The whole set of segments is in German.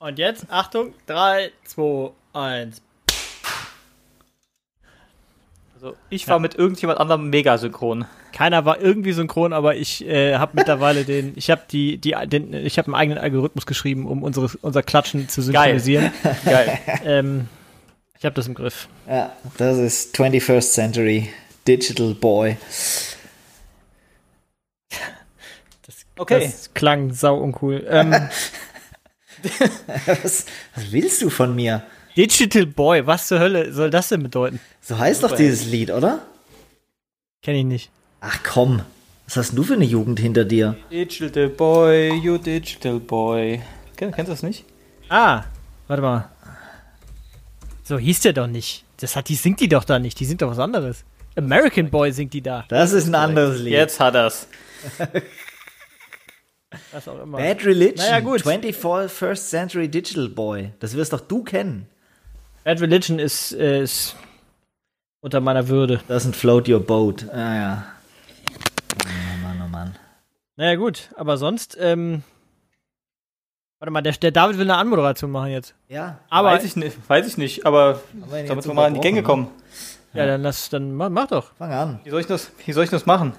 Und jetzt, Achtung, 3, 2, 1. Also ich war mit irgendjemand anderem mega synchron. Keiner war irgendwie synchron, aber ich äh, habe mittlerweile den, ich habe die, die, den, ich habe einen eigenen Algorithmus geschrieben, um unsere, unser Klatschen zu synchronisieren. Geil. ähm, ich habe das im Griff. Ja, das ist 21st Century Digital Boy. Das, Okay. Das klang sau uncool. Ähm, Was, was willst du von mir? Digital Boy, was zur Hölle soll das denn bedeuten? So heißt doch dieses Lied, oder? Kenn ich nicht. Ach komm, was hast denn du für eine Jugend hinter dir? Digital Boy, you Digital Boy. Kenn, kennst du das nicht? Ah, warte mal. So hieß der doch nicht. Das hat die singt die doch da nicht. Die singt doch was anderes. American Boy singt die da. Das ist ein anderes Lied. Jetzt hat er's. Was auch immer. Bad Religion. Naja, gut. 21st Century Digital Boy. Das wirst doch du kennen. Bad Religion ist, ist unter meiner Würde. Doesn't float your boat. Ah ja. Oh Mann, oh Mann. Naja, gut, aber sonst, ähm. Warte mal, der, der David will eine Anmoderation machen jetzt. Ja. Aber weiß ich nicht, weiß ich nicht, aber damit jetzt wir mal in die Gänge kommen. ja, dann lass, dann mach, mach doch. Fang an. Wie soll ich das, wie soll ich das machen?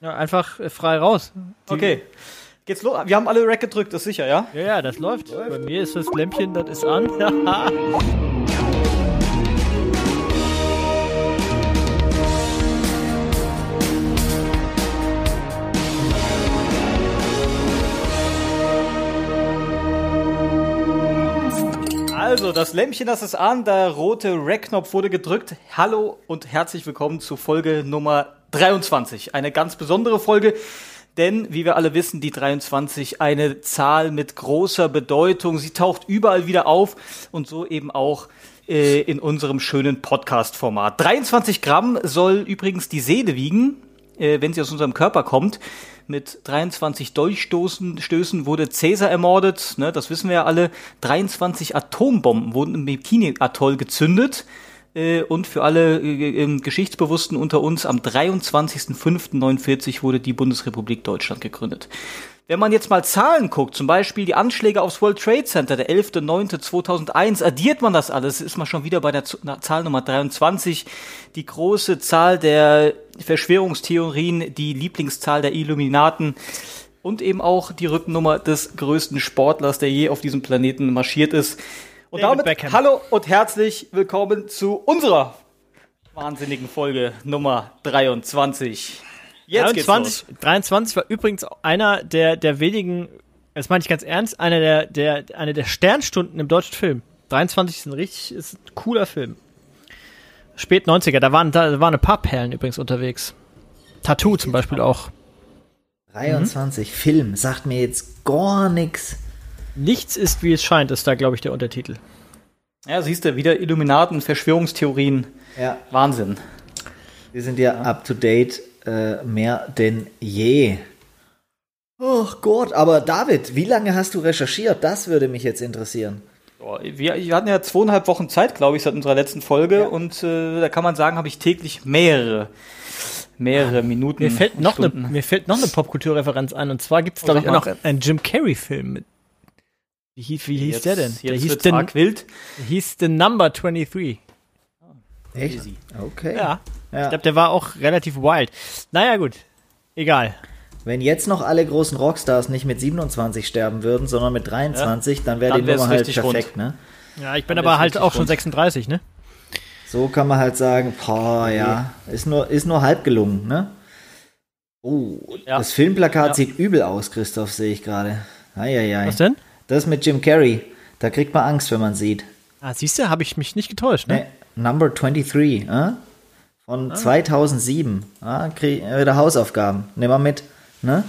Ja, einfach äh, frei raus. Okay. Geht's los? Wir haben alle Rack gedrückt, ist sicher, ja? Ja, ja, das läuft. Bei mir ist das Lämpchen, das ist an. Also, das Lämpchen, das ist an, der rote Rack-Knopf wurde gedrückt. Hallo und herzlich willkommen zu Folge Nummer 23. Eine ganz besondere Folge, denn, wie wir alle wissen, die 23 eine Zahl mit großer Bedeutung. Sie taucht überall wieder auf und so eben auch äh, in unserem schönen Podcast-Format. 23 Gramm soll übrigens die Seele wiegen, äh, wenn sie aus unserem Körper kommt. Mit 23 Dolchstoßen Stößen wurde Cäsar ermordet, ne, das wissen wir ja alle. 23 Atombomben wurden im Bikini-Atoll gezündet. Äh, und für alle äh, Geschichtsbewussten unter uns, am 23.05.49 wurde die Bundesrepublik Deutschland gegründet. Wenn man jetzt mal Zahlen guckt, zum Beispiel die Anschläge aufs World Trade Center, der 11.09.2001, addiert man das alles, ist man schon wieder bei der Zahl Nummer 23. Die große Zahl der Verschwörungstheorien, die Lieblingszahl der Illuminaten und eben auch die Rückennummer des größten Sportlers, der je auf diesem Planeten marschiert ist. Und David damit Beckham. hallo und herzlich willkommen zu unserer wahnsinnigen Folge Nummer 23. Jetzt geht's 23, los. 23 war übrigens einer der, der wenigen, das meine ich ganz ernst, einer der, der, eine der Sternstunden im deutschen Film. 23 ist ein richtig, ist ein cooler Film. Spät 90er, da waren, da waren ein paar Perlen übrigens unterwegs. Tattoo zum Beispiel auch. 23 Film. Sagt mir jetzt gar nichts. Nichts ist, wie es scheint, ist da, glaube ich, der Untertitel. Ja, siehst du, wieder Illuminaten, Verschwörungstheorien. Ja. Wahnsinn. Wir sind ja up to date äh, mehr denn je. Oh Gott, aber David, wie lange hast du recherchiert? Das würde mich jetzt interessieren. Wir, wir hatten ja zweieinhalb Wochen Zeit, glaube ich, seit unserer letzten Folge. Und äh, da kann man sagen, habe ich täglich mehrere, mehrere Minuten. Mir fällt noch eine, mir fällt noch eine Popkulturreferenz ein und zwar gibt es Oh, glaube ich auch mal. noch einen Jim Carrey Film. mit- Wie hieß, wie hieß Jetzt- der denn? Der hieß, arg wild. der hieß The Number 23. Echt? Easy. Okay. Ja. Ich Ja. glaube, der war auch relativ wild. Naja, gut. Egal. Wenn jetzt noch alle großen Rockstars nicht mit 27 sterben würden, sondern mit 23, dann wäre die Nummer halt richtig perfekt, ne? Ja, ich bin Dann aber halt auch schon rund. 36, ne? So kann man halt sagen, boah, ja, ist nur, ist nur halb gelungen, ne? Oh, Ja. das Filmplakat Ja. sieht übel aus, Christoph, sehe ich gerade. Was denn? Das mit Jim Carrey, da kriegt man Angst, wenn man sieht. Ah, siehst du, habe ich mich nicht getäuscht, ne? Ne, Number 23, äh? von 2007. Ah, krieg, wieder Hausaufgaben. Nimm mal mit. Ne?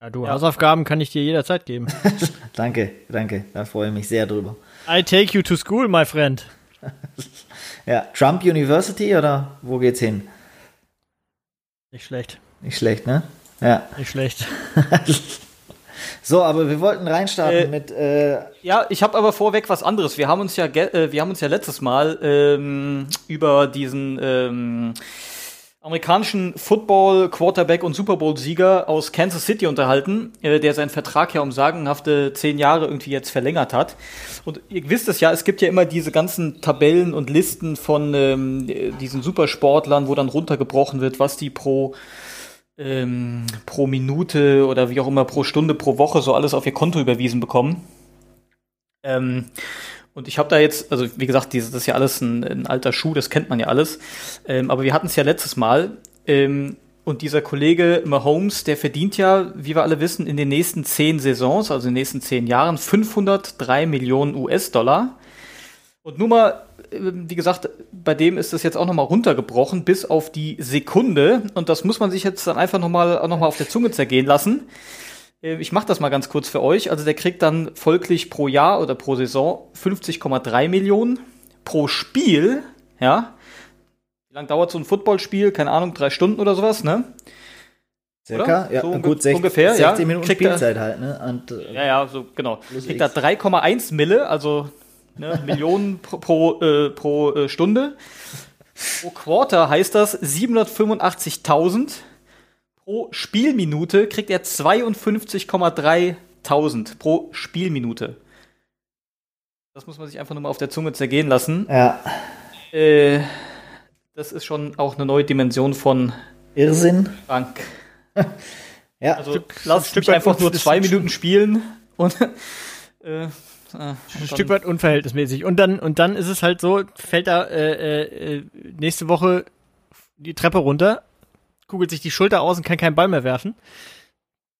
Ja, du, Hausaufgaben kann ich dir jederzeit geben. Danke, danke. Da freue ich mich sehr drüber. I take you to school, my friend. Ja, Trump University oder wo geht's hin? Nicht schlecht. Nicht schlecht, ne? Ja. Nicht schlecht. So, aber wir wollten reinstarten Äh, mit. Äh, Ja, ich habe aber vorweg was anderes. Wir haben uns ja, äh, wir haben uns ja letztes Mal ähm, über diesen ähm, amerikanischen Football Quarterback und Super Bowl Sieger aus Kansas City unterhalten, äh, der seinen Vertrag ja um sagenhafte zehn Jahre irgendwie jetzt verlängert hat. Und ihr wisst es ja, es gibt ja immer diese ganzen Tabellen und Listen von ähm, diesen Supersportlern, wo dann runtergebrochen wird, was die pro ähm, pro Minute oder wie auch immer pro Stunde pro Woche so alles auf ihr Konto überwiesen bekommen. Ähm, und ich habe da jetzt, also wie gesagt, das ist ja alles ein, ein alter Schuh, das kennt man ja alles. Ähm, aber wir hatten es ja letztes Mal. Ähm, und dieser Kollege Mahomes, der verdient ja, wie wir alle wissen, in den nächsten zehn Saisons, also in den nächsten zehn Jahren, 503 Millionen US-Dollar. Und nur mal, wie gesagt, bei dem ist das jetzt auch nochmal runtergebrochen bis auf die Sekunde. Und das muss man sich jetzt dann einfach nochmal noch mal auf der Zunge zergehen lassen. Äh, ich mache das mal ganz kurz für euch. Also der kriegt dann folglich pro Jahr oder pro Saison 50,3 Millionen pro Spiel. Ja. Wie lange dauert so ein Footballspiel? Keine Ahnung, drei Stunden oder sowas, ne? Circa, ja, so gut, 60, ungefähr, 60 ja. Minuten Kriegt er- Spielzeit halt, ne? Und, äh, Ja, ja, so genau. Kriegt da X. 3,1 Mille, also ne, Millionen pro, pro, äh, pro äh, Stunde. Pro Quarter heißt das 785.000. Pro Spielminute kriegt er 52,3.000 pro Spielminute. Das muss man sich einfach nur mal auf der Zunge zergehen lassen. ja, Äh, das ist schon auch eine neue Dimension von Irrsinn. Bank. Ja, Also Stück- lass Stück mich einfach nur zwei Minuten spielen und äh, äh, ein Stück weit unverhältnismäßig. Und dann, und dann ist es halt so, fällt da äh, äh, nächste Woche die Treppe runter, kugelt sich die Schulter aus und kann keinen Ball mehr werfen.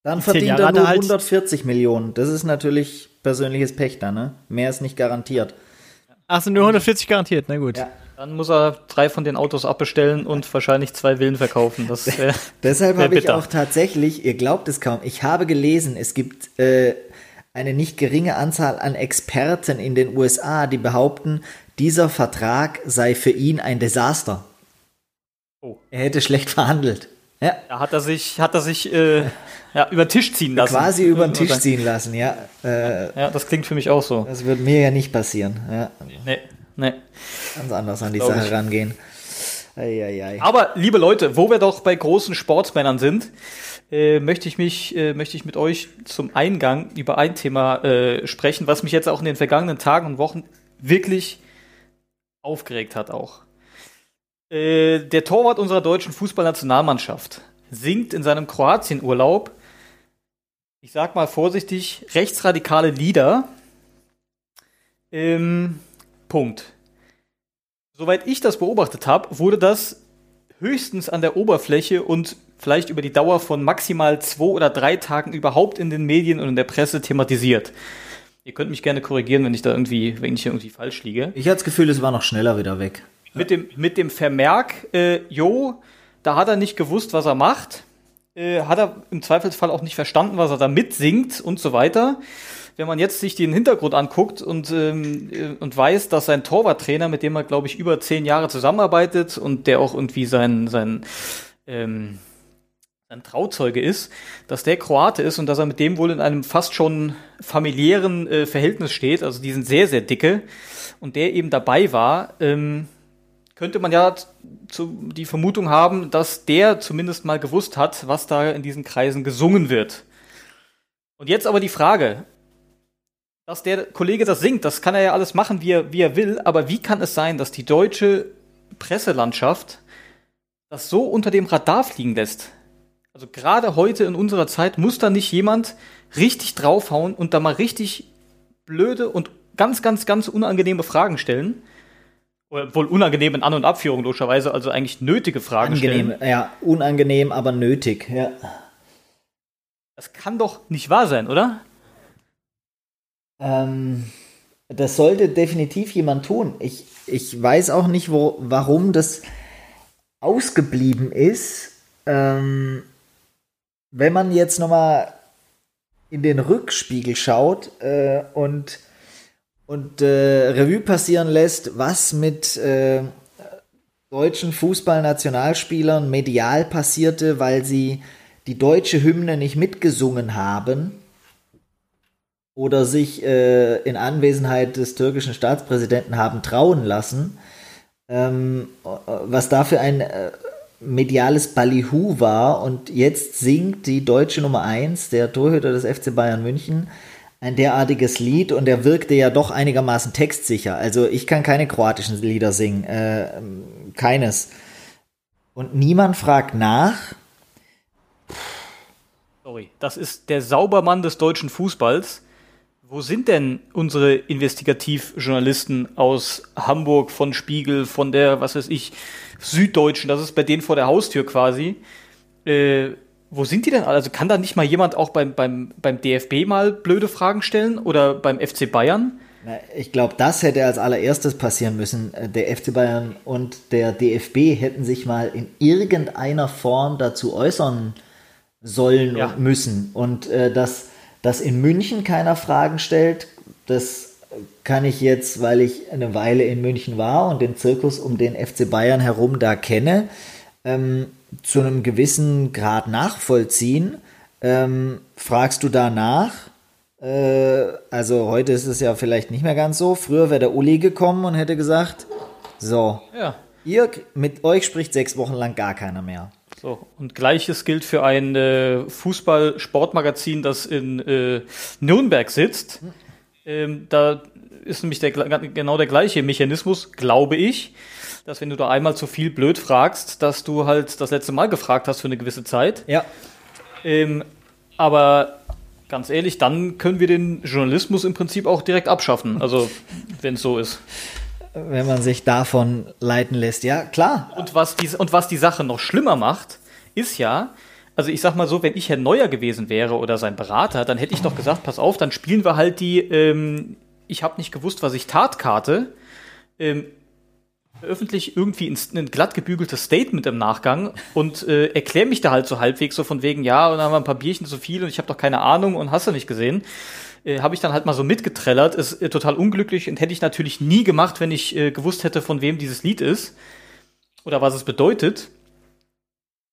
dann die zehn verdient er nur halt- 140 Millionen. Das ist natürlich persönliches Pech da, ne? Mehr ist nicht garantiert. Ach, sind nur 140 garantiert, na gut. Ja. Dann muss er drei von den Autos abbestellen und wahrscheinlich zwei Villen verkaufen. Das, äh, Deshalb Wär habe ich auch tatsächlich, ihr glaubt es kaum, ich habe gelesen, es gibt äh, eine nicht geringe Anzahl an Experten in den USA, die behaupten, dieser Vertrag sei für ihn ein Desaster. Oh. Er hätte schlecht verhandelt. Ja, da hat er sich, hat er sich äh, ja, über den Tisch ziehen lassen. quasi über den Tisch ziehen lassen, ja. Äh, Ja, das klingt für mich auch so. das wird mir ja nicht passieren. Ja, Nee, nee. ganz anders an die Sache ich. rangehen. Eieiei. Aber liebe Leute, wo wir doch bei großen Sportsmännern sind, äh, möchte ich mich, äh, möchte ich mit euch zum Eingang über ein Thema äh, sprechen, was mich jetzt auch in den vergangenen Tagen und Wochen wirklich aufgeregt hat auch. Äh, der Torwart unserer deutschen Fußballnationalmannschaft singt in seinem Kroatienurlaub, ich sag mal vorsichtig, rechtsradikale Lieder. Ähm, Punkt. Soweit ich das beobachtet habe, wurde das höchstens an der Oberfläche und vielleicht über die Dauer von maximal zwei oder drei Tagen überhaupt in den Medien und in der Presse thematisiert. Ihr könnt mich gerne korrigieren, wenn ich da irgendwie, wenn ich hier irgendwie falsch liege. Ich hatte das Gefühl, es war noch schneller wieder weg. Mit dem, mit dem Vermerk, äh, jo, da hat er nicht gewusst, was er macht, äh, hat er im Zweifelsfall auch nicht verstanden, was er da mitsingt und so weiter. Wenn man jetzt sich den Hintergrund anguckt und, ähm, äh, und weiß, dass sein Torwarttrainer, mit dem er, glaube ich, über zehn Jahre zusammenarbeitet und der auch irgendwie sein, sein, ähm, sein Trauzeuge ist, dass der Kroate ist und dass er mit dem wohl in einem fast schon familiären äh, Verhältnis steht, also die sind sehr, sehr dicke und der eben dabei war, ähm, könnte man ja zu, die Vermutung haben, dass der zumindest mal gewusst hat, was da in diesen Kreisen gesungen wird. Und jetzt aber die Frage, dass der Kollege das singt, das kann er ja alles machen, wie er, wie er will, aber wie kann es sein, dass die deutsche Presselandschaft das so unter dem Radar fliegen lässt? Also gerade heute in unserer Zeit muss da nicht jemand richtig draufhauen und da mal richtig blöde und ganz, ganz, ganz unangenehme Fragen stellen. Oder wohl unangenehm in An- und Abführung, logischerweise, also eigentlich nötige Fragen Angenehm, stellen. ja, unangenehm, aber nötig, ja. Das kann doch nicht wahr sein, oder? Ähm, das sollte definitiv jemand tun. Ich, ich weiß auch nicht, wo, warum das ausgeblieben ist. Ähm, wenn man jetzt nochmal in den Rückspiegel schaut äh, und, und äh, Revue passieren lässt, was mit äh, deutschen Fußballnationalspielern medial passierte, weil sie die deutsche Hymne nicht mitgesungen haben, oder sich äh, in Anwesenheit des türkischen Staatspräsidenten haben trauen lassen, ähm, was da für ein äh, mediales Ballyhoo war und jetzt singt die deutsche Nummer 1, der Torhüter des FC Bayern München, ein derartiges Lied und er wirkte ja doch einigermaßen textsicher. Also ich kann keine kroatischen Lieder singen, äh, keines. Und niemand fragt nach. Sorry, das ist der Saubermann des deutschen Fußballs. Wo sind denn unsere Investigativjournalisten aus Hamburg, von Spiegel, von der, was weiß ich, Süddeutschen? Das ist bei denen vor der Haustür quasi. Äh, wo sind die denn alle? Also kann da nicht mal jemand auch beim, beim, beim DFB mal blöde Fragen stellen oder beim FC Bayern? Ich glaube, das hätte als allererstes passieren müssen. Äh, der FC Bayern und der DFB hätten sich mal in irgendeiner Form dazu äußern sollen ja. und müssen. Und äh, dass, dass in München keiner Fragen stellt, das kann ich jetzt, weil ich eine Weile in München war und den Zirkus um den FC Bayern herum da kenne, ähm, zu einem gewissen Grad nachvollziehen. Ähm, fragst du danach? Äh, also heute ist es ja vielleicht nicht mehr ganz so. Früher wäre der Uli gekommen und hätte gesagt, so, ja. ihr, mit euch spricht sechs Wochen lang gar keiner mehr. So, und gleiches gilt für ein äh, Fußball-Sportmagazin, das in äh, Nürnberg sitzt. Ähm, da ist nämlich der, genau der gleiche Mechanismus, glaube ich dass wenn du da einmal zu viel blöd fragst, dass du halt das letzte Mal gefragt hast für eine gewisse Zeit. Ja. Ähm, aber ganz ehrlich, dann können wir den Journalismus im Prinzip auch direkt abschaffen. Also, wenn es so ist. Wenn man sich davon leiten lässt, ja, klar. Und was, die, und was die Sache noch schlimmer macht, ist ja, also ich sag mal so, wenn ich Herr Neuer gewesen wäre oder sein Berater, dann hätte ich doch gesagt, pass auf, dann spielen wir halt die, ähm, ich habe nicht gewusst, was ich tat, Karte. Ähm, öffentlich irgendwie ein, ein glatt gebügeltes Statement im Nachgang und äh, erkläre mich da halt so halbwegs so von wegen, ja, und dann haben wir ein paar Bierchen zu viel und ich habe doch keine Ahnung und hast du nicht gesehen. Äh, habe ich dann halt mal so mitgetrellert, ist äh, total unglücklich und hätte ich natürlich nie gemacht, wenn ich äh, gewusst hätte, von wem dieses Lied ist oder was es bedeutet.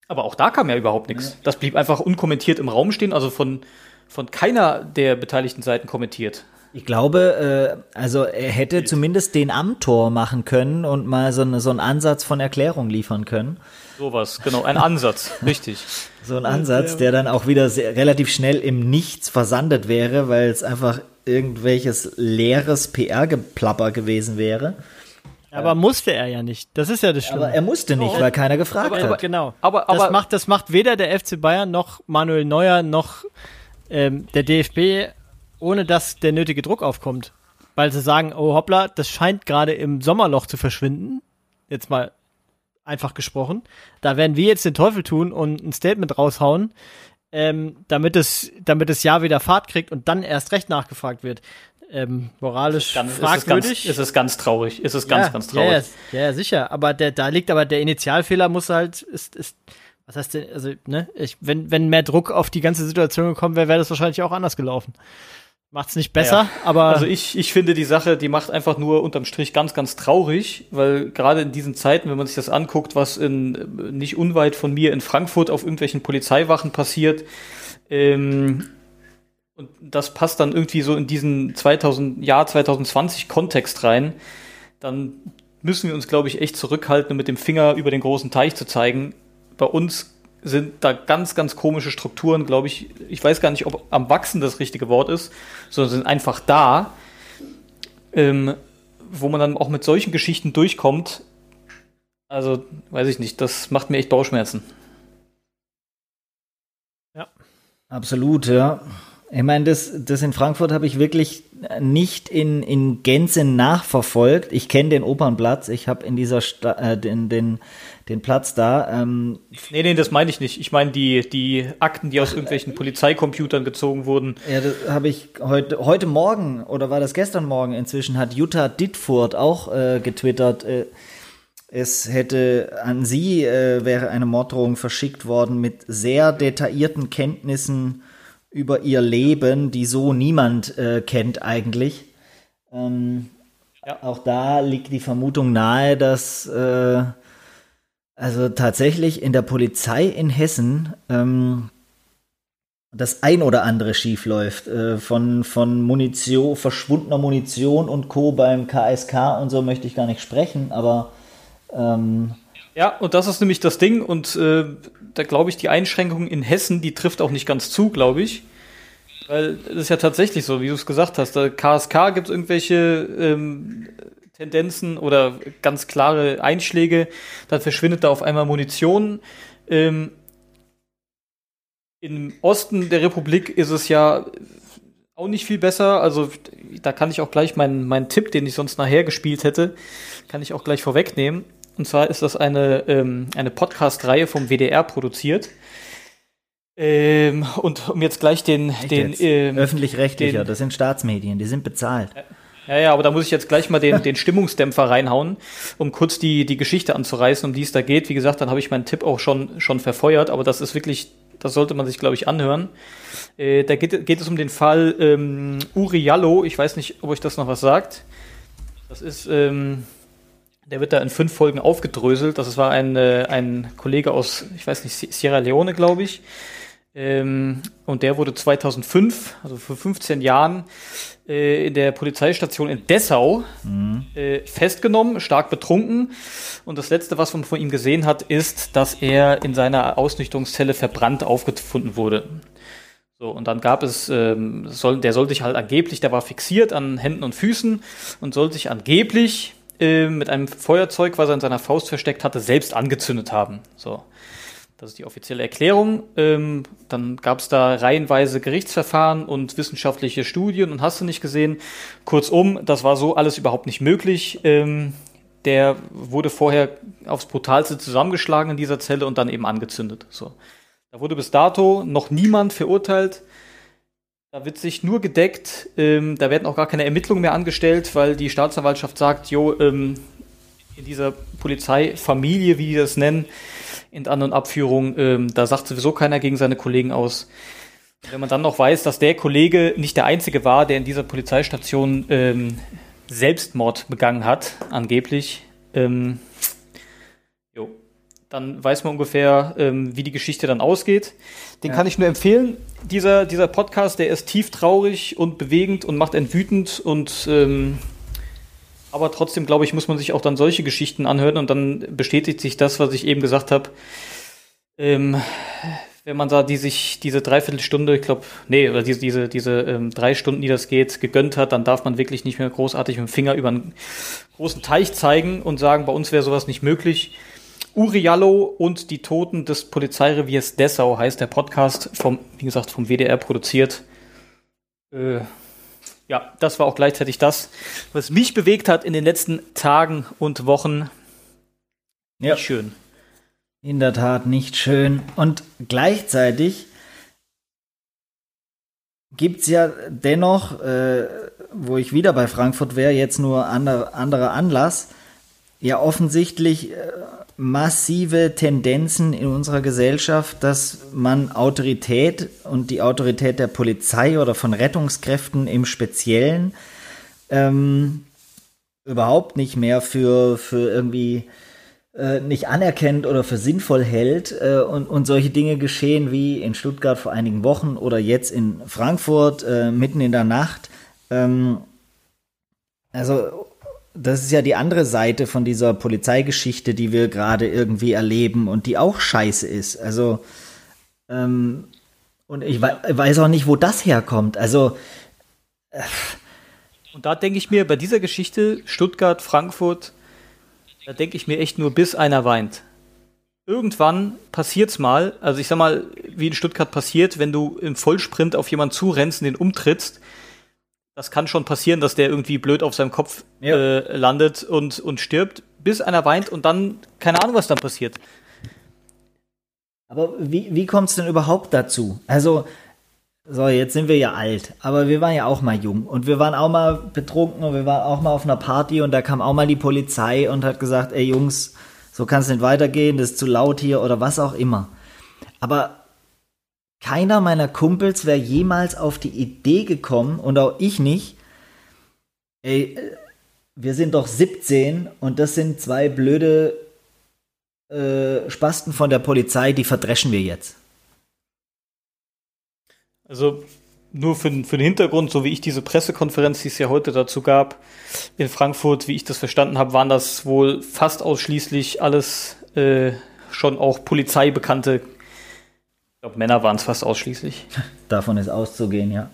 Aber auch da kam ja überhaupt nichts. Das blieb einfach unkommentiert im Raum stehen, also von, von keiner der beteiligten Seiten kommentiert. Ich glaube, äh, also er hätte zumindest den Amtor machen können und mal so, eine, so einen Ansatz von Erklärung liefern können. Sowas, genau, ein Ansatz, richtig. So ein Ansatz, der dann auch wieder sehr, relativ schnell im Nichts versandet wäre, weil es einfach irgendwelches leeres PR-Geplapper gewesen wäre. Aber musste er ja nicht. Das ist ja das Schlimme. Aber er musste nicht, oh. weil keiner gefragt aber, aber, hat. Genau. Aber, aber das, macht, das macht weder der FC Bayern noch Manuel Neuer noch ähm, der DFB ohne dass der nötige Druck aufkommt. Weil sie sagen, oh hoppla, das scheint gerade im Sommerloch zu verschwinden. Jetzt mal einfach gesprochen. Da werden wir jetzt den Teufel tun und ein Statement raushauen, ähm, damit es, damit das Jahr wieder Fahrt kriegt und dann erst recht nachgefragt wird. Ähm, moralisch ganz, fragwürdig. Ist es, ganz, ist es ganz traurig. Ist es ganz, ja, ganz traurig. Ja, ja, sicher. Aber der, da liegt aber der Initialfehler muss halt, ist, ist, was heißt denn, also, ne, ich, wenn, wenn mehr Druck auf die ganze Situation gekommen wäre, wäre das wahrscheinlich auch anders gelaufen. Macht's nicht besser, ja. aber. Also ich, ich finde die Sache, die macht einfach nur unterm Strich ganz, ganz traurig, weil gerade in diesen Zeiten, wenn man sich das anguckt, was in nicht unweit von mir in Frankfurt auf irgendwelchen Polizeiwachen passiert, ähm, und das passt dann irgendwie so in diesen 2000, Jahr 2020 Kontext rein, dann müssen wir uns, glaube ich, echt zurückhalten, mit dem Finger über den großen Teich zu zeigen. Bei uns sind da ganz, ganz komische Strukturen, glaube ich. Ich weiß gar nicht, ob am Wachsen das richtige Wort ist, sondern sind einfach da, ähm, wo man dann auch mit solchen Geschichten durchkommt. Also, weiß ich nicht, das macht mir echt Bauchschmerzen. Ja. Absolut, ja. Ich meine, das, das in Frankfurt habe ich wirklich nicht in, in Gänze nachverfolgt. Ich kenne den Opernplatz. Ich habe in dieser Sta äh, den, den, den Platz da. Ähm. Nee, nee, das meine ich nicht. Ich meine die, die Akten, die aus irgendwelchen Polizeicomputern gezogen wurden. Ja, das habe ich heute, heute Morgen oder war das gestern Morgen inzwischen, hat Jutta Dittfurt auch äh, getwittert. Äh, es hätte an sie äh, wäre eine Morddrohung verschickt worden mit sehr detaillierten Kenntnissen über ihr Leben, die so niemand äh, kennt eigentlich. Ähm, ja. Auch da liegt die Vermutung nahe, dass äh, also tatsächlich in der Polizei in Hessen ähm, das ein oder andere schief läuft. Äh, von, von Munition, verschwundener Munition und Co. beim KSK und so möchte ich gar nicht sprechen, aber ähm, Ja, und das ist nämlich das Ding. Und äh, da glaube ich, die Einschränkung in Hessen, die trifft auch nicht ganz zu, glaube ich. Weil das ist ja tatsächlich so, wie du es gesagt hast. Da KSK gibt es irgendwelche ähm, Tendenzen oder ganz klare Einschläge. Dann verschwindet da auf einmal Munition. Ähm, Im Osten der Republik ist es ja auch nicht viel besser. Also da kann ich auch gleich meinen, meinen Tipp, den ich sonst nachher gespielt hätte, kann ich auch gleich vorwegnehmen. Und zwar ist das eine, ähm, eine Podcast-Reihe vom WDR produziert. Ähm, und um jetzt gleich den, den ähm, öffentlich-rechtlicher, das sind Staatsmedien, die sind bezahlt. Ja, ja, aber da muss ich jetzt gleich mal den, den Stimmungsdämpfer reinhauen, um kurz die, die Geschichte anzureißen, um die es da geht. Wie gesagt, dann habe ich meinen Tipp auch schon, schon verfeuert, aber das ist wirklich, das sollte man sich, glaube ich, anhören. Äh, da geht, geht es um den Fall ähm, Uri Jallo. Ich weiß nicht, ob euch das noch was sagt. Das ist, ähm, der wird da in fünf Folgen aufgedröselt. Das war ein, äh, ein Kollege aus, ich weiß nicht, Sierra Leone, glaube ich. Ähm, und der wurde 2005, also vor 15 Jahren, äh, in der Polizeistation in Dessau mhm. äh, festgenommen, stark betrunken. Und das Letzte, was man von ihm gesehen hat, ist, dass er in seiner Ausnüchterungszelle verbrannt aufgefunden wurde. So, und dann gab es, ähm, soll, der soll sich halt angeblich, der war fixiert an Händen und Füßen und soll sich angeblich äh, mit einem Feuerzeug, was er in seiner Faust versteckt hatte, selbst angezündet haben. So. Das ist die offizielle Erklärung. Ähm, dann gab es da reihenweise Gerichtsverfahren und wissenschaftliche Studien und hast du nicht gesehen. Kurzum, das war so alles überhaupt nicht möglich. Ähm, der wurde vorher aufs Brutalste zusammengeschlagen in dieser Zelle und dann eben angezündet. So. Da wurde bis dato noch niemand verurteilt. Da wird sich nur gedeckt. Ähm, da werden auch gar keine Ermittlungen mehr angestellt, weil die Staatsanwaltschaft sagt, jo, ähm, in dieser Polizeifamilie, wie die das nennen, in An- und Abführung, ähm, da sagt sowieso keiner gegen seine Kollegen aus. Wenn man dann noch weiß, dass der Kollege nicht der einzige war, der in dieser Polizeistation ähm, Selbstmord begangen hat, angeblich, ähm, dann weiß man ungefähr, ähm, wie die Geschichte dann ausgeht. Den ja. kann ich nur empfehlen. Dieser, dieser Podcast, der ist tief traurig und bewegend und macht einen wütend und ähm, aber trotzdem, glaube ich, muss man sich auch dann solche Geschichten anhören und dann bestätigt sich das, was ich eben gesagt habe. Ähm, wenn man da die sich diese Dreiviertelstunde, ich glaube, nee, oder diese, diese, diese ähm, drei Stunden, die das geht, gegönnt hat, dann darf man wirklich nicht mehr großartig mit dem Finger über einen großen Teich zeigen und sagen, bei uns wäre sowas nicht möglich. Uriallo und die Toten des Polizeireviers Dessau heißt der Podcast vom, wie gesagt, vom WDR produziert. Äh, ja, das war auch gleichzeitig das, was mich bewegt hat in den letzten Tagen und Wochen. Ja. Nicht schön. In der Tat nicht schön. Und gleichzeitig gibt es ja dennoch, äh, wo ich wieder bei Frankfurt wäre, jetzt nur andere, anderer Anlass, ja offensichtlich äh, massive Tendenzen in unserer Gesellschaft, dass man Autorität und die Autorität der Polizei oder von Rettungskräften im Speziellen ähm, überhaupt nicht mehr für, für irgendwie äh, nicht anerkennt oder für sinnvoll hält äh, und, und solche Dinge geschehen wie in Stuttgart vor einigen Wochen oder jetzt in Frankfurt äh, mitten in der Nacht. Ähm, also das ist ja die andere Seite von dieser Polizeigeschichte, die wir gerade irgendwie erleben und die auch scheiße ist. Also, ähm, und ich we weiß auch nicht, wo das herkommt. Also, äh. und da denke ich mir, bei dieser Geschichte, Stuttgart, Frankfurt, da denke ich mir echt nur, bis einer weint. Irgendwann passiert's mal, also ich sag mal, wie in Stuttgart passiert, wenn du im Vollsprint auf jemanden zurennst und den umtrittst, das kann schon passieren, dass der irgendwie blöd auf seinem Kopf ja. äh, landet und, und stirbt, bis einer weint und dann, keine Ahnung, was dann passiert. Aber wie, wie kommt es denn überhaupt dazu? Also, so, jetzt sind wir ja alt, aber wir waren ja auch mal jung und wir waren auch mal betrunken und wir waren auch mal auf einer Party und da kam auch mal die Polizei und hat gesagt, ey Jungs, so kann es nicht weitergehen, das ist zu laut hier oder was auch immer. Aber keiner meiner Kumpels wäre jemals auf die Idee gekommen und auch ich nicht. Ey, wir sind doch 17 und das sind zwei blöde äh, Spasten von der Polizei, die verdreschen wir jetzt. Also nur für, für den Hintergrund, so wie ich diese Pressekonferenz, die es ja heute dazu gab, in Frankfurt, wie ich das verstanden habe, waren das wohl fast ausschließlich alles äh, schon auch polizeibekannte, ich glaube Männer waren es fast ausschließlich. Davon ist auszugehen, ja.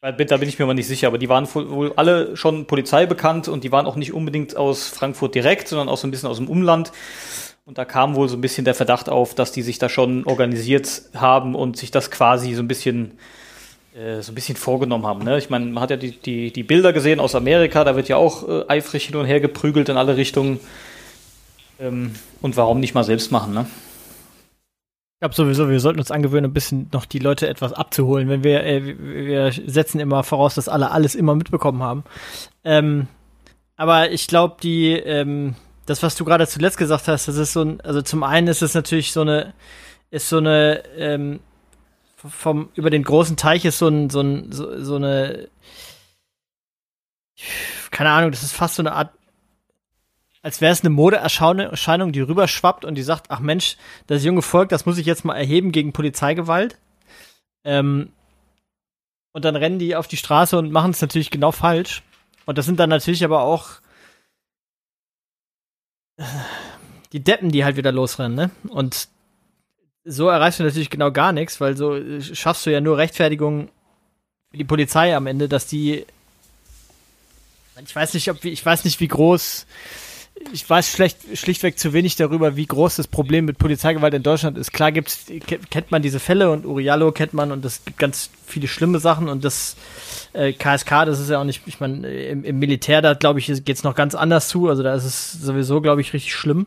Da bin ich mir mal nicht sicher, aber die waren wohl alle schon polizeibekannt und die waren auch nicht unbedingt aus Frankfurt direkt, sondern auch so ein bisschen aus dem Umland. Und da kam wohl so ein bisschen der Verdacht auf, dass die sich da schon organisiert haben und sich das quasi so ein bisschen äh, so ein bisschen vorgenommen haben. Ne? Ich meine, man hat ja die, die, die Bilder gesehen aus Amerika, da wird ja auch äh, eifrig hin und her geprügelt in alle Richtungen. Ähm, und warum nicht mal selbst machen, ne? Ich glaube sowieso, wir sollten uns angewöhnen, ein bisschen noch die Leute etwas abzuholen, wenn wir, äh, wir setzen immer voraus, dass alle alles immer mitbekommen haben. Ähm, aber ich glaube, die, ähm, das, was du gerade zuletzt gesagt hast, das ist so ein, also zum einen ist es natürlich so eine, ist so eine, ähm, vom, über den großen Teich ist so ein, so ein, so, so eine, keine Ahnung, das ist fast so eine Art als wäre es eine Modeerscheinung, die rüberschwappt und die sagt, ach Mensch, das junge Volk, das muss ich jetzt mal erheben gegen Polizeigewalt. Ähm, und dann rennen die auf die Straße und machen es natürlich genau falsch. Und das sind dann natürlich aber auch äh, die Deppen, die halt wieder losrennen, ne? Und so erreichst du natürlich genau gar nichts, weil so äh, schaffst du ja nur Rechtfertigung für die Polizei am Ende, dass die ich weiß nicht, ob ich weiß nicht, wie groß ich weiß schlecht, schlichtweg zu wenig darüber, wie groß das Problem mit Polizeigewalt in Deutschland ist. Klar gibt's, kennt man diese Fälle und Uriallo kennt man und es gibt ganz viele schlimme Sachen und das äh, KSK, das ist ja auch nicht, ich meine, im, im, Militär, da glaube ich, geht's noch ganz anders zu. Also da ist es sowieso, glaube ich, richtig schlimm.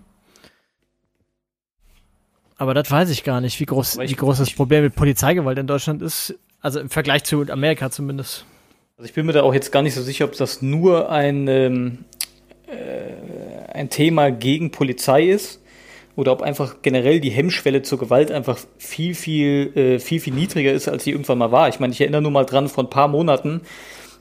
Aber das weiß ich gar nicht, wie groß, wie groß das Problem mit Polizeigewalt in Deutschland ist. Also im Vergleich zu Amerika zumindest. Also ich bin mir da auch jetzt gar nicht so sicher, ob das nur ein ähm, äh, ein Thema gegen Polizei ist oder ob einfach generell die Hemmschwelle zur Gewalt einfach viel, viel, äh, viel, viel niedriger ist, als sie irgendwann mal war. Ich meine, ich erinnere nur mal dran, vor ein paar Monaten,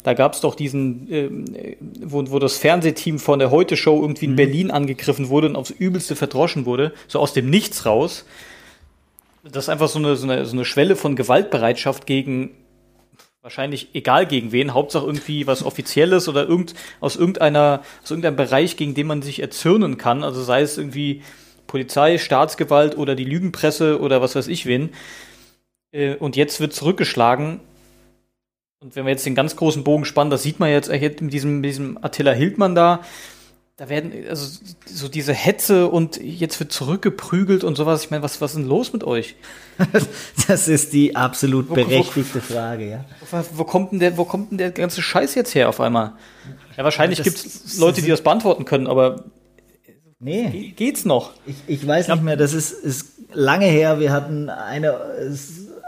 da gab es doch diesen, äh, wo, wo das Fernsehteam von der Heute-Show irgendwie in mhm. Berlin angegriffen wurde und aufs Übelste verdroschen wurde, so aus dem Nichts raus. Das ist einfach so eine, so eine, so eine Schwelle von Gewaltbereitschaft gegen wahrscheinlich egal gegen wen, Hauptsache irgendwie was Offizielles oder irgend, aus irgendeiner, aus irgendeinem Bereich, gegen den man sich erzürnen kann, also sei es irgendwie Polizei, Staatsgewalt oder die Lügenpresse oder was weiß ich wen. Äh, und jetzt wird zurückgeschlagen. Und wenn wir jetzt den ganz großen Bogen spannen, das sieht man jetzt mit diesem, mit diesem Attila Hildmann da, da werden, also so diese Hetze und jetzt wird zurückgeprügelt und sowas. Ich meine, was, was ist denn los mit euch? das ist die absolut berechtigte wo, wo, Frage, ja. Wo, wo, kommt denn der, wo kommt denn der ganze Scheiß jetzt her auf einmal? Ja, wahrscheinlich gibt es Leute, die das beantworten können, aber nee. geht's noch? Ich, ich weiß nicht mehr, das ist, ist lange her. Wir hatten eine,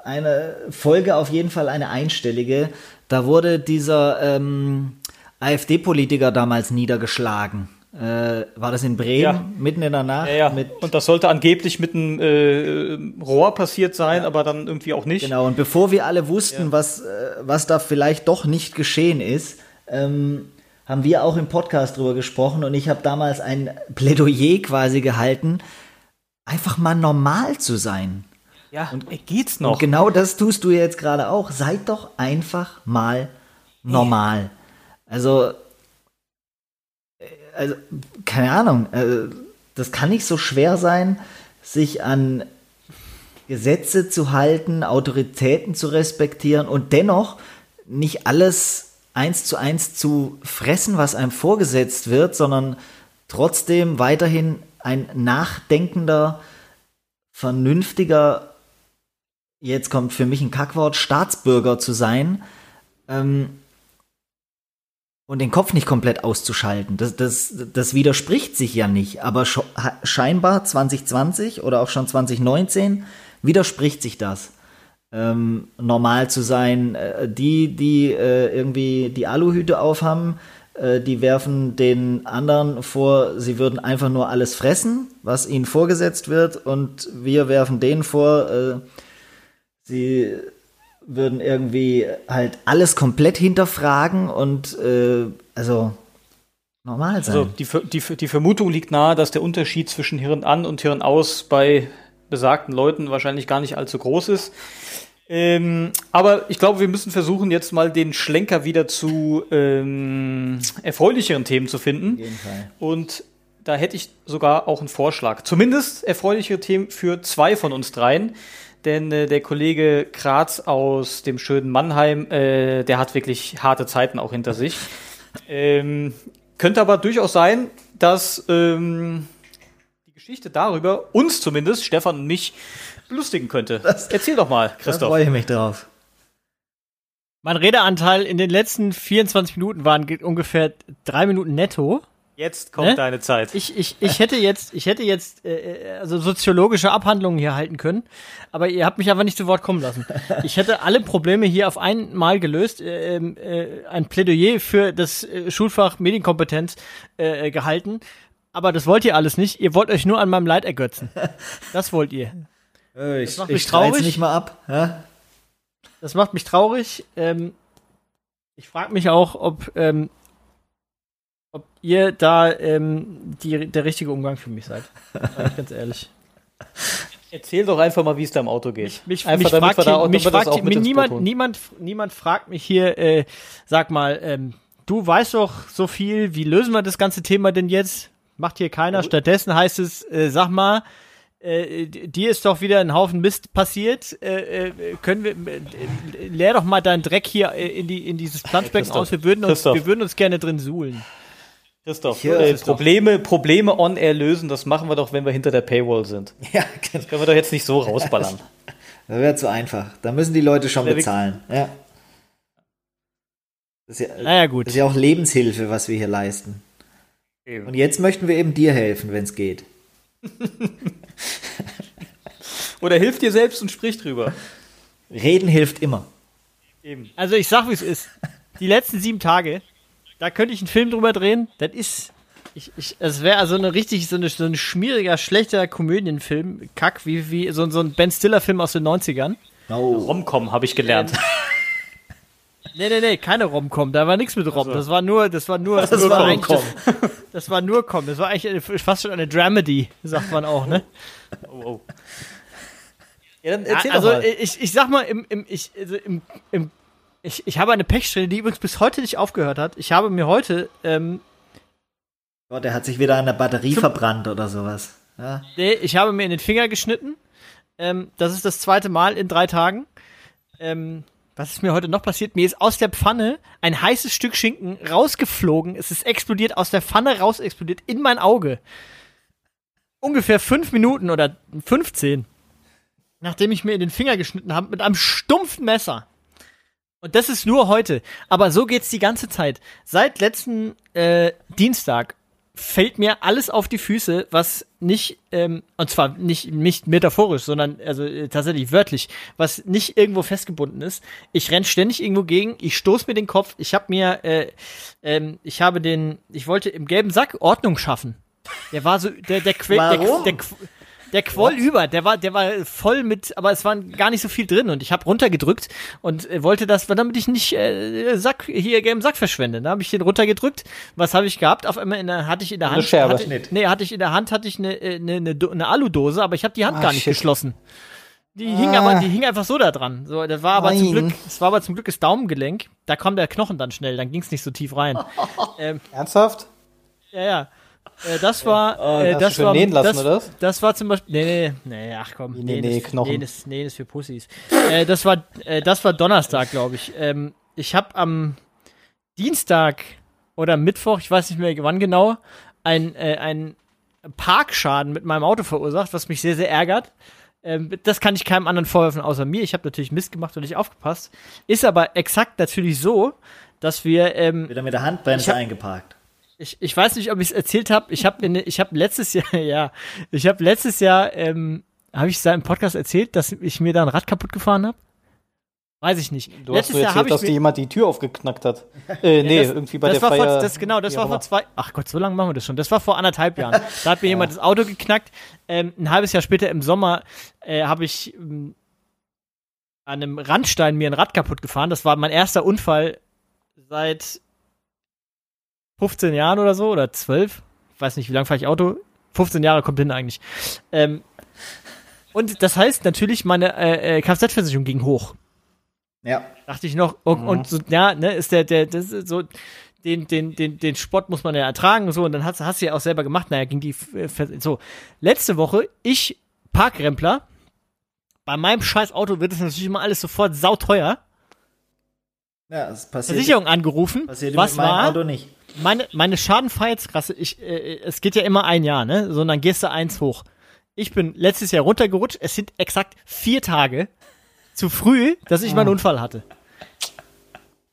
eine Folge, auf jeden Fall eine einstellige. Da wurde dieser ähm, AfD-Politiker damals niedergeschlagen. Äh, war das in Bremen, ja. mitten in der Nacht? Ja, ja. und das sollte angeblich mit einem äh, Rohr passiert sein, aber dann irgendwie auch nicht. Genau, und bevor wir alle wussten, was, äh, was da vielleicht doch nicht geschehen ist, ähm, haben wir auch im Podcast drüber gesprochen und ich habe damals ein Plädoyer quasi gehalten, einfach mal normal zu sein. Ja, und geht's noch? Und genau das tust du jetzt gerade auch. Seid doch einfach mal normal. Also also, keine Ahnung, also, das kann nicht so schwer sein, sich an Gesetze zu halten, Autoritäten zu respektieren und dennoch nicht alles eins zu eins zu fressen, was einem vorgesetzt wird, sondern trotzdem weiterhin ein nachdenkender, vernünftiger, jetzt kommt für mich ein Kackwort, Staatsbürger zu sein, ähm, und den Kopf nicht komplett auszuschalten. Das, das, das widerspricht sich ja nicht, aber scheinbar 2020 oder auch schon 2019 widerspricht sich das. Ähm, normal zu sein, äh, die, die äh, irgendwie die Aluhüte aufhaben, äh, die werfen den anderen vor, sie würden einfach nur alles fressen, was ihnen vorgesetzt wird, und wir werfen denen vor, äh, sie würden irgendwie halt alles komplett hinterfragen und äh, also normal sein. Also die, die, die Vermutung liegt nahe, dass der Unterschied zwischen Hirn an und Hirn aus bei besagten Leuten wahrscheinlich gar nicht allzu groß ist. Ähm, aber ich glaube, wir müssen versuchen, jetzt mal den Schlenker wieder zu ähm, erfreulicheren Themen zu finden. Auf jeden Fall. Und da hätte ich sogar auch einen Vorschlag. Zumindest erfreuliche Themen für zwei von uns dreien. Denn äh, der Kollege Kratz aus dem schönen Mannheim, äh, der hat wirklich harte Zeiten auch hinter sich. Ähm, könnte aber durchaus sein, dass ähm, die Geschichte darüber uns zumindest, Stefan und mich, belustigen könnte. Das- Erzähl doch mal, Da Christoph. freue ich mich drauf. Mein Redeanteil in den letzten 24 Minuten waren ge- ungefähr drei Minuten netto. Jetzt kommt Ne? deine Zeit. Ich, ich, ich hätte jetzt, ich hätte jetzt äh, äh, also soziologische Abhandlungen hier halten können, aber ihr habt mich einfach nicht zu Wort kommen lassen. Ich hätte alle Probleme hier auf einmal gelöst, äh, ähm, äh, ein Plädoyer für das äh, Schulfach Medienkompetenz äh, äh, gehalten, aber das wollt ihr alles nicht. Ihr wollt euch nur an meinem Leid ergötzen. Das wollt ihr. Äh, Ich, macht ich mich streit's traurig. nicht mal ab. Ja? Das macht mich traurig. Ähm, ich frage mich auch, ob, ähm, ob ihr da ähm, die, der richtige Umgang für mich seid. Ganz ehrlich. Erzähl doch einfach mal, wie es da im Auto geht. Mich, einfach mich damit fragt hier, mich fragt niemand, niemand, niemand fragt mich hier, äh, sag mal, ähm, du weißt doch so viel, wie lösen wir das ganze Thema denn jetzt? Macht hier keiner. Stattdessen heißt es, äh, sag mal, äh, dir ist doch wieder ein Haufen Mist passiert. Äh, äh, können wir, äh, leer doch mal deinen Dreck hier äh, in, die, in dieses Planschbecken aus. Wir würden, uns, wir würden uns gerne drin suhlen. Christoph, Ja, äh, Christoph. Probleme, Probleme on air lösen, das machen wir doch, wenn wir hinter der Paywall sind. ja, genau. Können wir doch jetzt nicht so rausballern. Das wäre zu einfach. Da müssen die Leute schon bezahlen. Ja. Das ist, ja, Naja, gut. das ist ja auch Lebenshilfe, was wir hier leisten. Und jetzt möchten wir eben dir helfen, wenn es geht. Oder hilf dir selbst und sprich drüber. Reden hilft immer. Eben. Also ich sag, wie es ist. Die letzten sieben Tage, da könnte ich einen Film drüber drehen. Das ist, ich, ich, es wäre also eine richtig, so, eine, so ein schmieriger, schlechter Komödienfilm. Kack, wie, wie so, so ein Ben Stiller-Film aus den 90ern. Oh. Romcom habe ich gelernt. Nee, nee, nee, keine Rom-Com, da war nichts mit Rom. Das war nur, das war nur, das, Das war eigentlich- Rom-Com. Das, das war nur Com. Das war eigentlich eine- fast schon eine Dramedy, sagt man auch, ne? Oh, oh. Ja, dann Ja, erzähl also doch mal. ich, ich sag mal, im, im, ich, also im, im, ich, ich habe eine Pechsträhne, die übrigens bis heute nicht aufgehört hat. Ich habe mir heute, ähm, Gott, der hat sich wieder an der Batterie verbrannt oder sowas. Ja. nee, ich habe mir in den Finger geschnitten. Ähm, das ist das zweite Mal in drei Tagen. Ähm, was ist mir heute noch passiert? Mir ist aus der Pfanne ein heißes Stück Schinken rausgeflogen. Es ist explodiert, aus der Pfanne raus explodiert in mein Auge. Ungefähr fünf Minuten oder 15, nachdem ich mir in den Finger geschnitten habe, mit einem stumpfen Messer. Und das ist nur heute. Aber so geht's die ganze Zeit. Seit letzten äh, Dienstag fällt mir alles auf die Füße, was nicht, ähm, und zwar nicht, nicht metaphorisch, sondern also äh, tatsächlich wörtlich, was nicht irgendwo festgebunden ist. Ich renn ständig irgendwo gegen, ich stoß mir den Kopf, ich habe mir, äh, ähm, ich habe den, ich wollte im gelben Sack Ordnung schaffen. Der war so, der, der quält, der, der, der, der quoll über, der war, der war voll mit, aber es war gar nicht so viel drin und ich habe runtergedrückt und äh, wollte das, damit ich nicht äh, Sack hier gelben Sack verschwende. Da habe ich den runtergedrückt. Was habe ich gehabt? Auf einmal in der, hatte ich in der Eine Hand, Scherbe. hatte, nee, hatte ich in der Hand hatte ich eine äh, eine, eine, eine Aludose, aber ich habe die Hand Ah, gar nicht shit. geschlossen. Die hing aber, die hing einfach so da dran. So, das war aber zum Nein. Glück, es war aber zum Glück das Daumengelenk. Da kam der Knochen dann schnell, dann ging es nicht so tief rein. Ernsthaft? Ja, ja. Äh, das war, äh, hast du das war, nähen lassen, das, oder was? das war zum Beispiel, nee, nee, nee, ach komm, Nee, nähen nee, ist, Knochen. nähen ist, nähen ist für Pussys. äh, das war, äh, das war Donnerstag, glaube ich. Ähm, ich habe am Dienstag oder Mittwoch, ich weiß nicht mehr wann genau, ein, äh, ein Parkschaden mit meinem Auto verursacht, was mich sehr, sehr ärgert. Ähm, das kann ich keinem anderen vorwerfen außer mir. Ich habe natürlich Mist gemacht und nicht aufgepasst. Ist aber exakt natürlich so, dass wir ähm, Wieder mit der Handbremse hab- eingeparkt. Ich, ich weiß nicht, ob ich es erzählt habe. Ich habe ich habe letztes Jahr, ja, ich habe letztes Jahr, ähm, habe ich es im Podcast erzählt, dass ich mir da ein Rad kaputt gefahren habe? Weiß ich nicht. Du hast letztes mir Jahr erzählt, habe ich dass dir jemand die Tür aufgeknackt hat. Äh, nee, das- irgendwie bei das der war Feier. vor, das genau, das war vor zwei, ach Gott, so lange machen wir das schon. Das war vor anderthalb Jahren. Da hat mir jemand das Auto geknackt. Ähm, ein halbes Jahr später im Sommer äh, habe ich ähm, an einem Randstein mir ein Rad kaputt gefahren. Das war mein erster Unfall seit 15 Jahren oder so oder 12. Ich weiß nicht, wie lange fahre ich Auto. 15 Jahre kommt hin eigentlich. Ähm, und das heißt natürlich, meine äh, äh, Kfz-Versicherung ging hoch Ja. dachte ich noch, und, und so, ja, ne, ist der, der, das ist so, den, den, den, den Spott muss man ja ertragen und so, und dann hast, hast du ja auch selber gemacht, naja, ging die, äh, so. Letzte Woche, ich, Parkrempler, bei meinem scheiß Auto wird es natürlich immer alles sofort sauteuer. Ja, es passiert, Versicherung angerufen. passiert was mit war? Auto nicht. meine, meine Schadenfreiheitsklasse, ich, äh, es geht ja immer ein Jahr, ne? So, und dann gehst du eins hoch. Ich bin letztes Jahr runtergerutscht. Es sind exakt vier Tage zu früh, dass ich meinen Ah. Unfall hatte.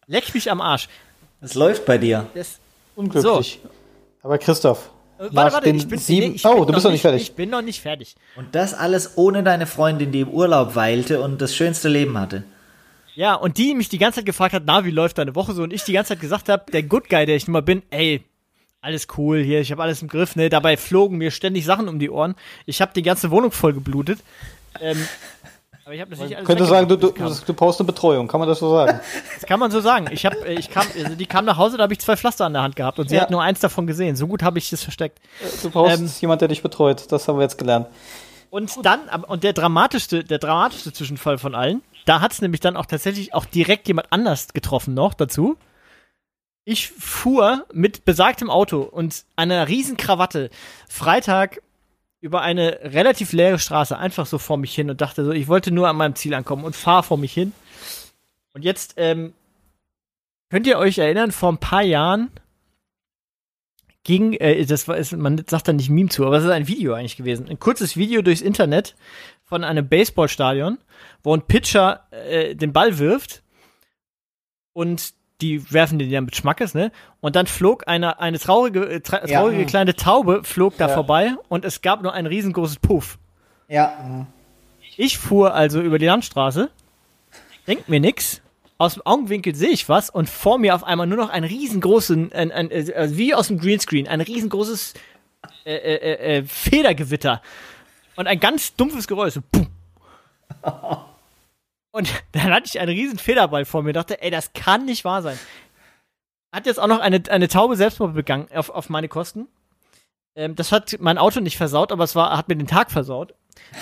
Leck mich am Arsch. Es läuft bei dir. Das, Unglücklich. Aber Christoph, äh, warte, warte, ich bin, sieben, nee, ich oh, bin du bist noch nicht fertig. Ich bin noch nicht fertig. Und das alles ohne deine Freundin, die im Urlaub weilte und das schönste Leben hatte. Ja, und die mich die ganze Zeit gefragt hat, na, wie läuft deine Woche so? Und ich die ganze Zeit gesagt habe, der Good Guy, der ich nun mal bin, ey, alles cool hier, ich habe alles im Griff, ne? Dabei flogen mir ständig Sachen um die Ohren. Ich habe die ganze Wohnung voll geblutet. Ähm, aber ich habe natürlich alles könnte sagen, du, du, du brauchst eine Betreuung, kann man das so sagen? Das kann man so sagen. Ich habe, äh, ich kam, also die kam nach Hause, da habe ich zwei Pflaster an der Hand gehabt und sie Ja. hat nur eins davon gesehen. So gut habe ich das versteckt. Du brauchst Ähm, jemand, der dich betreut, das haben wir jetzt gelernt. Und dann, und der dramatischste, der dramatischste Zwischenfall von allen, da hat es nämlich dann auch tatsächlich auch direkt jemand anders getroffen noch dazu. Ich fuhr mit besagtem Auto und einer riesen Krawatte Freitag über eine relativ leere Straße einfach so vor mich hin und dachte so, ich wollte nur an meinem Ziel ankommen und fahr vor mich hin. Und jetzt ähm, könnt ihr euch erinnern, vor ein paar Jahren ging, äh, das war, ist, man sagt da nicht Meme zu, aber es ist ein Video eigentlich gewesen. Ein kurzes Video durchs Internet von einem Baseballstadion, wo ein Pitcher äh, den Ball wirft und die werfen den ja mit Schmackes, ne? Und dann flog eine, eine traurige, äh, tra Ja. traurige kleine Taube flog da Ja. vorbei und es gab nur ein riesengroßes Puff. Ja. Ich fuhr also über die Landstraße, denk mir nix, aus dem Augenwinkel sehe ich was und vor mir auf einmal nur noch ein riesengroßen, ein, ein, äh, wie aus dem Greenscreen, ein riesengroßes äh, äh, äh, äh, Federgewitter und ein ganz dumpfes Geräusch. So. Und dann hatte ich einen riesen Federball vor mir, dachte, ey, das kann nicht wahr sein. Hat jetzt auch noch eine, eine Taube Selbstmord begangen auf, auf meine Kosten. Ähm, das hat mein Auto nicht versaut, aber es war, hat mir den Tag versaut.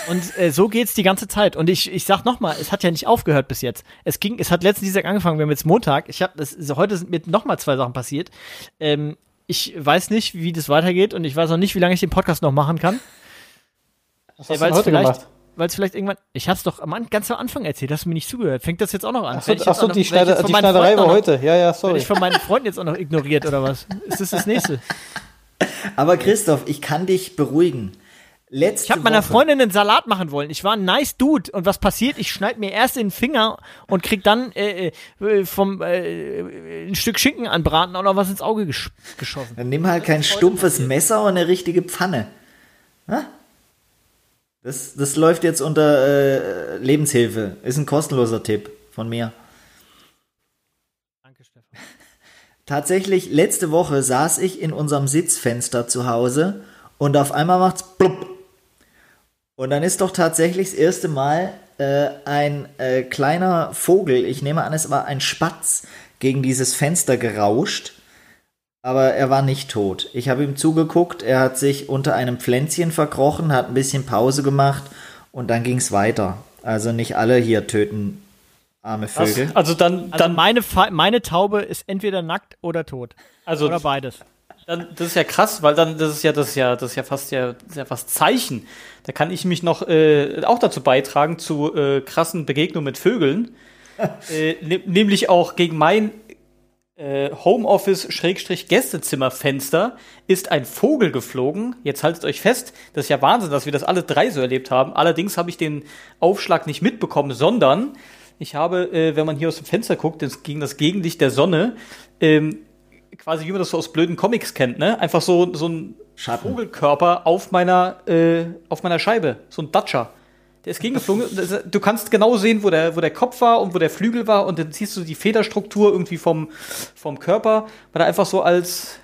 Und äh, so geht's die ganze Zeit. Und ich, ich sag nochmal, es hat ja nicht aufgehört bis jetzt. Es ging, es hat letzten Dienstag angefangen, wir haben jetzt Montag. Ich habe, heute sind mir nochmal zwei Sachen passiert. Ähm, ich weiß nicht, wie das weitergeht und ich weiß auch nicht, wie lange ich den Podcast noch machen kann. Was hast du weil's denn heute gemacht? Weil es vielleicht irgendwann, ich hab's doch am, An- ganz am Anfang erzählt, hast du mir nicht zugehört. Fängt das jetzt auch noch an? Achso, ach so, die, von die Schneiderei war heute. Ja, ja, sorry. ich von meinen Freunden jetzt auch noch ignoriert oder was? Ist das das nächste? Aber Christoph, ich kann dich beruhigen. Letzte Ich habe meiner Freundin einen Salat machen wollen. Ich war ein nice Dude. Und was passiert? Ich schneid mir erst den Finger und krieg dann äh, äh, vom äh, ein Stück Schinken anbraten auch noch was ins Auge gesch geschossen. Dann nimm halt kein stumpfes Messer und eine richtige Pfanne. Das, das läuft jetzt unter äh, Lebenshilfe. Ist ein kostenloser Tipp von mir. Danke, Stefan. Tatsächlich, letzte Woche saß ich in unserem Sitzfenster zu Hause und auf einmal macht's blub. Und dann ist doch tatsächlich das erste Mal äh, ein äh, kleiner Vogel, ich nehme an, es war ein Spatz, gegen dieses Fenster gerauscht. Aber er war nicht tot. Ich habe ihm zugeguckt, er hat sich unter einem Pflänzchen verkrochen, hat ein bisschen Pause gemacht und dann ging's weiter. Also nicht alle hier töten arme? Vögel. Also dann, Also dann, meine, Fa meine Taube ist entweder nackt oder tot. also Oder beides. Dann, das ist ja krass, weil dann das ist ja das ist ja das ist ja fast ja, das ist ja fast Zeichen. Da kann ich mich noch äh, auch dazu beitragen zu äh, krassen Begegnungen mit Vögeln, äh, ne, nämlich auch gegen mein äh, Homeoffice Schrägstrich Gästezimmerfenster ist ein Vogel geflogen. Jetzt haltet euch fest, das ist ja Wahnsinn, dass wir das alle drei so erlebt haben. Allerdings habe ich den Aufschlag nicht mitbekommen, sondern ich habe, äh, wenn man hier aus dem Fenster guckt, das, gegen das Gegenlicht der Sonne, ähm, quasi wie man das so aus blöden Comics kennt, ne? Einfach so, so ein Schatten. Vogelkörper auf meiner, äh, auf meiner Scheibe. So ein Datscher. Der ist gegengeflogen. Du kannst genau sehen, wo der, wo der Kopf war und wo der Flügel war und dann siehst du die Federstruktur irgendwie vom, vom Körper, weil er einfach so als,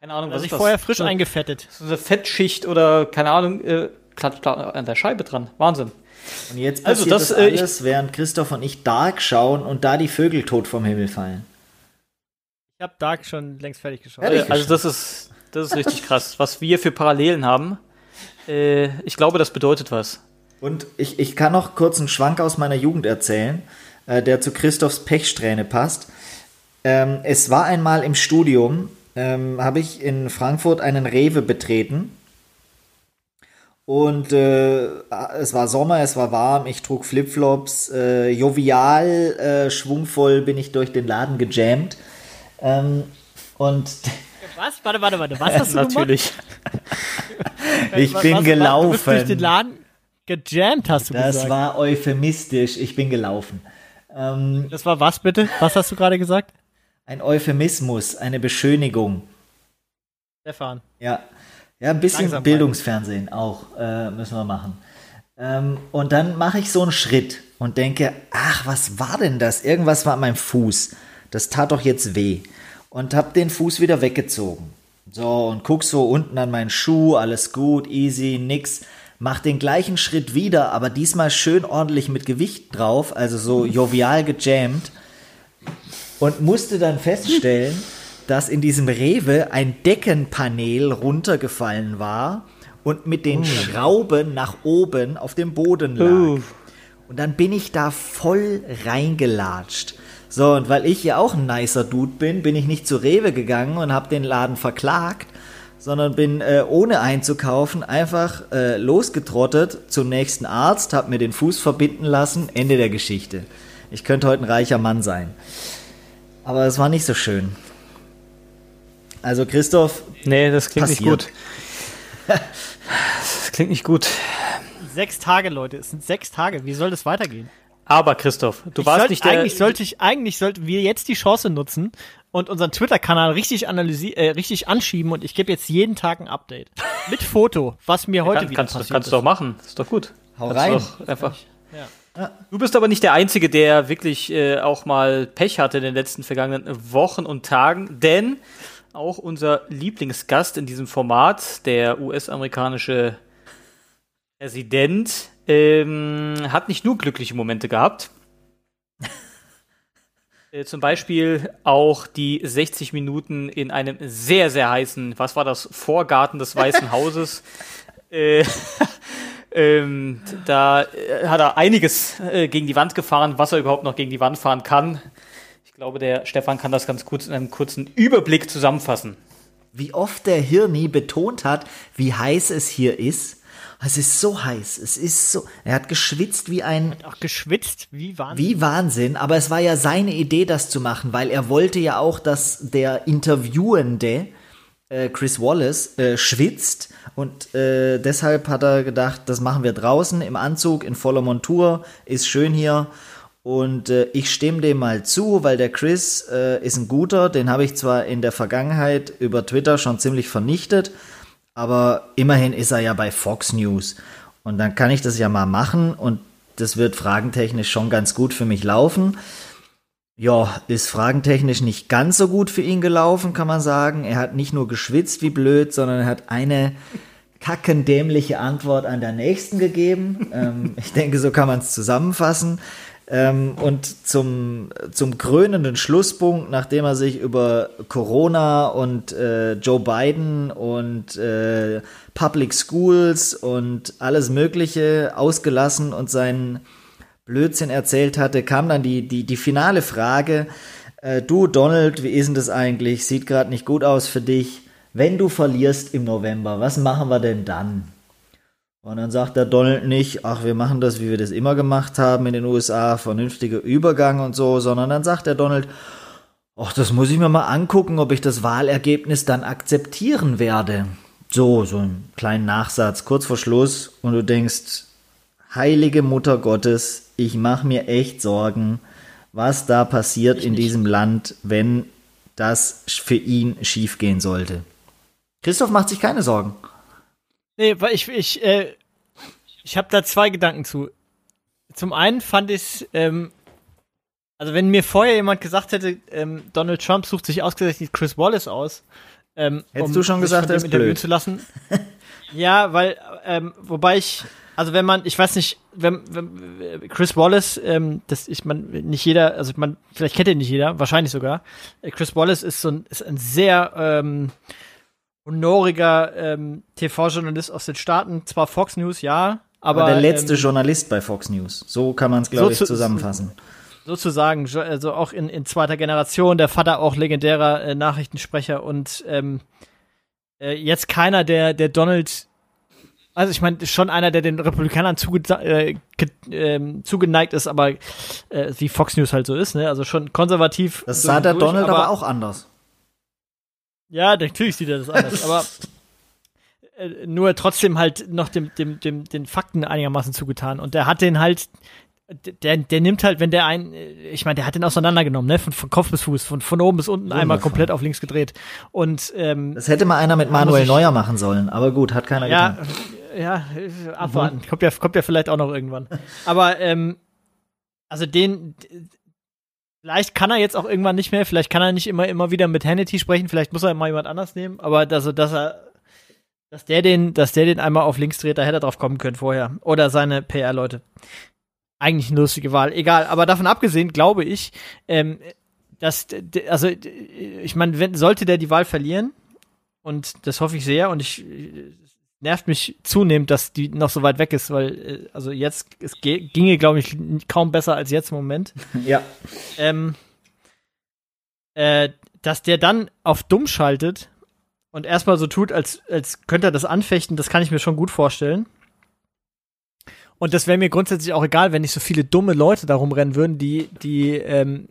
keine Ahnung, was Also ist ich vorher frisch so, eingefettet. so eine Fettschicht oder, keine Ahnung, äh, klatscht da an der Scheibe dran. Wahnsinn. Und jetzt Also passiert das, das, äh, ich- alles, während Christoph und ich Dark schauen und da die Vögel tot vom Himmel fallen. Ich habe Dark schon längst fertig geschaut. Fertig? Äh, also das ist, das ist richtig krass. Was wir für Parallelen haben, äh, ich glaube, das bedeutet was. Und ich, ich kann noch kurz einen Schwank aus meiner Jugend erzählen, äh, der zu Christophs Pechsträhne passt. Ähm, es war einmal im Studium, ähm, habe ich in Frankfurt einen Rewe betreten. Und äh, es war Sommer, es war warm, ich trug Flipflops, äh, jovial, äh, schwungvoll bin ich durch den Laden gejammt. Ähm, und was? Warte, warte, warte. Was hast du Natürlich. ich was, bin was, gelaufen. Du bist durch den Laden gejammt, hast du das gesagt. war euphemistisch. Ich bin gelaufen. Ähm, das war was bitte? Was hast du gerade gesagt? ein Euphemismus, eine Beschönigung. Stefan. Ja, ja, ein bisschen Langsam Bildungsfernsehen auch äh, müssen wir machen. Ähm, und dann mache ich so einen Schritt und denke, ach, was war denn das? Irgendwas war an meinem Fuß. Das tat doch jetzt weh. Und hab den Fuß wieder weggezogen. So, und guck so unten an meinen Schuh, alles gut, easy, nix. Mach den gleichen Schritt wieder, aber diesmal schön ordentlich mit Gewicht drauf, also so jovial gejammt. Und musste dann feststellen, dass in diesem Rewe ein Deckenpanel runtergefallen war und mit den Schrauben nach oben auf dem Boden lag. Uh. Und dann bin ich da voll reingelatscht. So, und weil ich ja auch ein nicer Dude bin, bin ich nicht zu Rewe gegangen und habe den Laden verklagt, sondern bin äh, ohne einzukaufen einfach äh, losgetrottet zum nächsten Arzt, habe mir den Fuß verbinden lassen, Ende der Geschichte. Ich könnte heute ein reicher Mann sein. Aber es war nicht so schön. Also Christoph, Nee, das klingt Passiert. nicht gut. Das klingt nicht gut. Sechs Tage, Leute. Es sind sechs Tage. Wie soll das weitergehen? Aber Christoph, du Ich warst sollt- nicht der. eigentlich sollte ich, eigentlich sollten wir jetzt die Chance nutzen und unseren Twitter-Kanal richtig analysi äh, richtig anschieben und ich gebe jetzt jeden Tag ein Update. Mit Foto, was mir heute kann, wieder kannst, passiert kannst du doch ist. machen. Ist doch gut. Hau Kannst rein. du Doch einfach. Du bist aber nicht der Einzige, der wirklich äh, auch mal Pech hatte in den letzten vergangenen Wochen und Tagen, denn auch unser Lieblingsgast in diesem Format, der US-amerikanische Präsident, ähm, hat nicht nur glückliche Momente gehabt. Äh, Zum Beispiel auch die 60 Minuten in einem sehr, sehr heißen, was war das, Vorgarten des Weißen Hauses. äh, ähm, da äh, hat er einiges äh, gegen die Wand gefahren, was er überhaupt noch gegen die Wand fahren kann. Ich glaube, der Stefan kann das ganz kurz in einem kurzen Überblick zusammenfassen. wie oft der Hirni betont hat, wie heiß es hier ist. Es ist so heiß, es ist so. Er hat geschwitzt wie ein Auch geschwitzt, wie Wahnsinn. wie Wahnsinn, aber es war ja seine Idee, das zu machen, weil er wollte ja auch, dass der Interviewende äh, Chris Wallace äh, schwitzt und äh, deshalb hat er gedacht, das machen wir draußen im Anzug in voller Montur, ist schön hier und äh, ich stimme dem mal zu, weil der Chris äh, ist ein guter, den habe ich zwar in der Vergangenheit über Twitter schon ziemlich vernichtet, aber immerhin ist er ja bei Fox News. Und dann kann ich das ja mal machen und das wird fragentechnisch schon ganz gut für mich laufen. Ja, ist fragentechnisch nicht ganz so gut für ihn gelaufen, kann man sagen. Er hat nicht nur geschwitzt wie blöd, sondern er hat eine kackendämliche Antwort an der nächsten gegeben. ähm, ich denke, so kann man es zusammenfassen. Ähm, und zum, zum krönenden Schlusspunkt, nachdem er sich über Corona und äh, Joe Biden und äh, Public Schools und alles Mögliche ausgelassen und seinen Blödsinn erzählt hatte, kam dann die, die, die finale Frage, äh, du Donald, wie ist denn das eigentlich? Sieht gerade nicht gut aus für dich. Wenn du verlierst im November, was machen wir denn dann? Und dann sagt der Donald nicht, ach, wir machen das, wie wir das immer gemacht haben in den USA, vernünftiger Übergang und so, sondern dann sagt der Donald, ach, das muss ich mir mal angucken, ob ich das Wahlergebnis dann akzeptieren werde. So, so einen kleinen Nachsatz, kurz vor Schluss, und du denkst, heilige Mutter Gottes, ich mache mir echt Sorgen, was da passiert in diesem Land, wenn das für ihn schiefgehen sollte. Christoph macht sich keine Sorgen. Nee, weil ich, ich, äh, ich habe da zwei Gedanken zu. Zum einen fand ich ähm, also wenn mir vorher jemand gesagt hätte, ähm, Donald Trump sucht sich ausgerechnet Chris Wallace aus, ähm, Hättest du schon gesagt, ist interviewen zu lassen. ja, weil, ähm, wobei ich, also wenn man, ich weiß nicht, wenn, wenn Chris Wallace, ähm, das ich man nicht jeder, also man vielleicht kennt ihn nicht jeder, wahrscheinlich sogar. Äh, Chris Wallace ist so ein, ist ein sehr ähm, honoriger ähm, TV-Journalist aus den Staaten, zwar Fox News, ja, aber Aber der letzte ähm, Journalist bei Fox News. So kann man es, glaube so ich, zu- zusammenfassen. sozusagen, also auch in, in zweiter Generation, der Vater auch legendärer äh, Nachrichtensprecher und ähm, äh, jetzt keiner, der, der Donald, also ich meine, schon einer, der den Republikanern zuge äh, äh, zugeneigt ist, aber äh, wie Fox News halt so ist, ne? Also schon konservativ. Das sah der durch, Donald aber, aber auch anders. Ja, natürlich sieht er das anders, aber äh, nur trotzdem halt noch dem, dem, dem, den Fakten einigermaßen zugetan. Und der hat den halt, der, der nimmt halt, wenn der ein, ich meine, der hat den auseinandergenommen, ne, von, von Kopf bis Fuß, von, von oben bis unten Wundervoll. einmal komplett auf links gedreht. Und ähm, das hätte mal einer mit Manuel Neuer machen sollen, aber gut, hat keiner ja, getan. Ja, abwarten. Mhm. Kommt ja, kommt ja vielleicht auch noch irgendwann. Aber ähm, also den, vielleicht kann er jetzt auch irgendwann nicht mehr, vielleicht kann er nicht immer, immer wieder mit Hannity sprechen, vielleicht muss er mal jemand anders nehmen, aber also, dass er dass der den, dass der den einmal auf links dreht, da hätte er drauf kommen können vorher. Oder seine PR-Leute eigentlich eine lustige Wahl. Egal, aber davon abgesehen glaube ich, ähm, dass, also ich meine, sollte der die Wahl verlieren, und das hoffe ich sehr, und ich nervt mich zunehmend, dass die noch so weit weg ist, weil äh, also jetzt es ginge, glaube ich, kaum besser als jetzt im Moment. Ja. Ähm, äh, dass der dann auf dumm schaltet und erstmal so tut, als, als könnte er das anfechten, das kann ich mir schon gut vorstellen. Und das wäre mir grundsätzlich auch egal, wenn nicht so viele dumme Leute da rumrennen würden, die, die, ähm,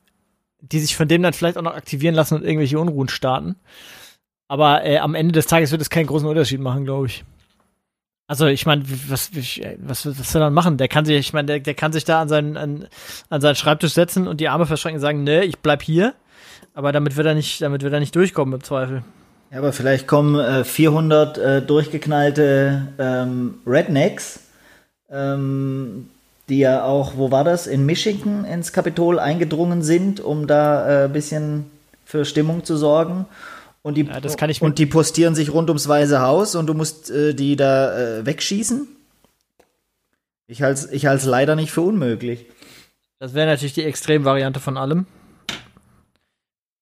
die sich von dem dann vielleicht auch noch aktivieren lassen und irgendwelche Unruhen starten. Aber äh, am Ende des Tages wird es keinen großen Unterschied machen, glaube ich. Also ich meine, was, was, was soll er machen? Der kann sich, ich meine, der, der kann sich da an seinen, an, an seinen Schreibtisch setzen und die Arme verschränken und sagen, ne, ich bleib hier. Aber damit wird er nicht, damit wird er nicht durchkommen im Zweifel. Ja, aber vielleicht kommen äh, 400 äh, durchgeknallte ähm, Rednecks ähm, die ja auch, wo war das, in Michigan ins Kapitol eingedrungen sind, um da ein äh, bisschen für Stimmung zu sorgen. Und die, ja, und die postieren sich rund ums Weiße Haus und du musst äh, die da äh, wegschießen? Ich halte es ich leider nicht für unmöglich. Das wäre natürlich die Extremvariante von allem.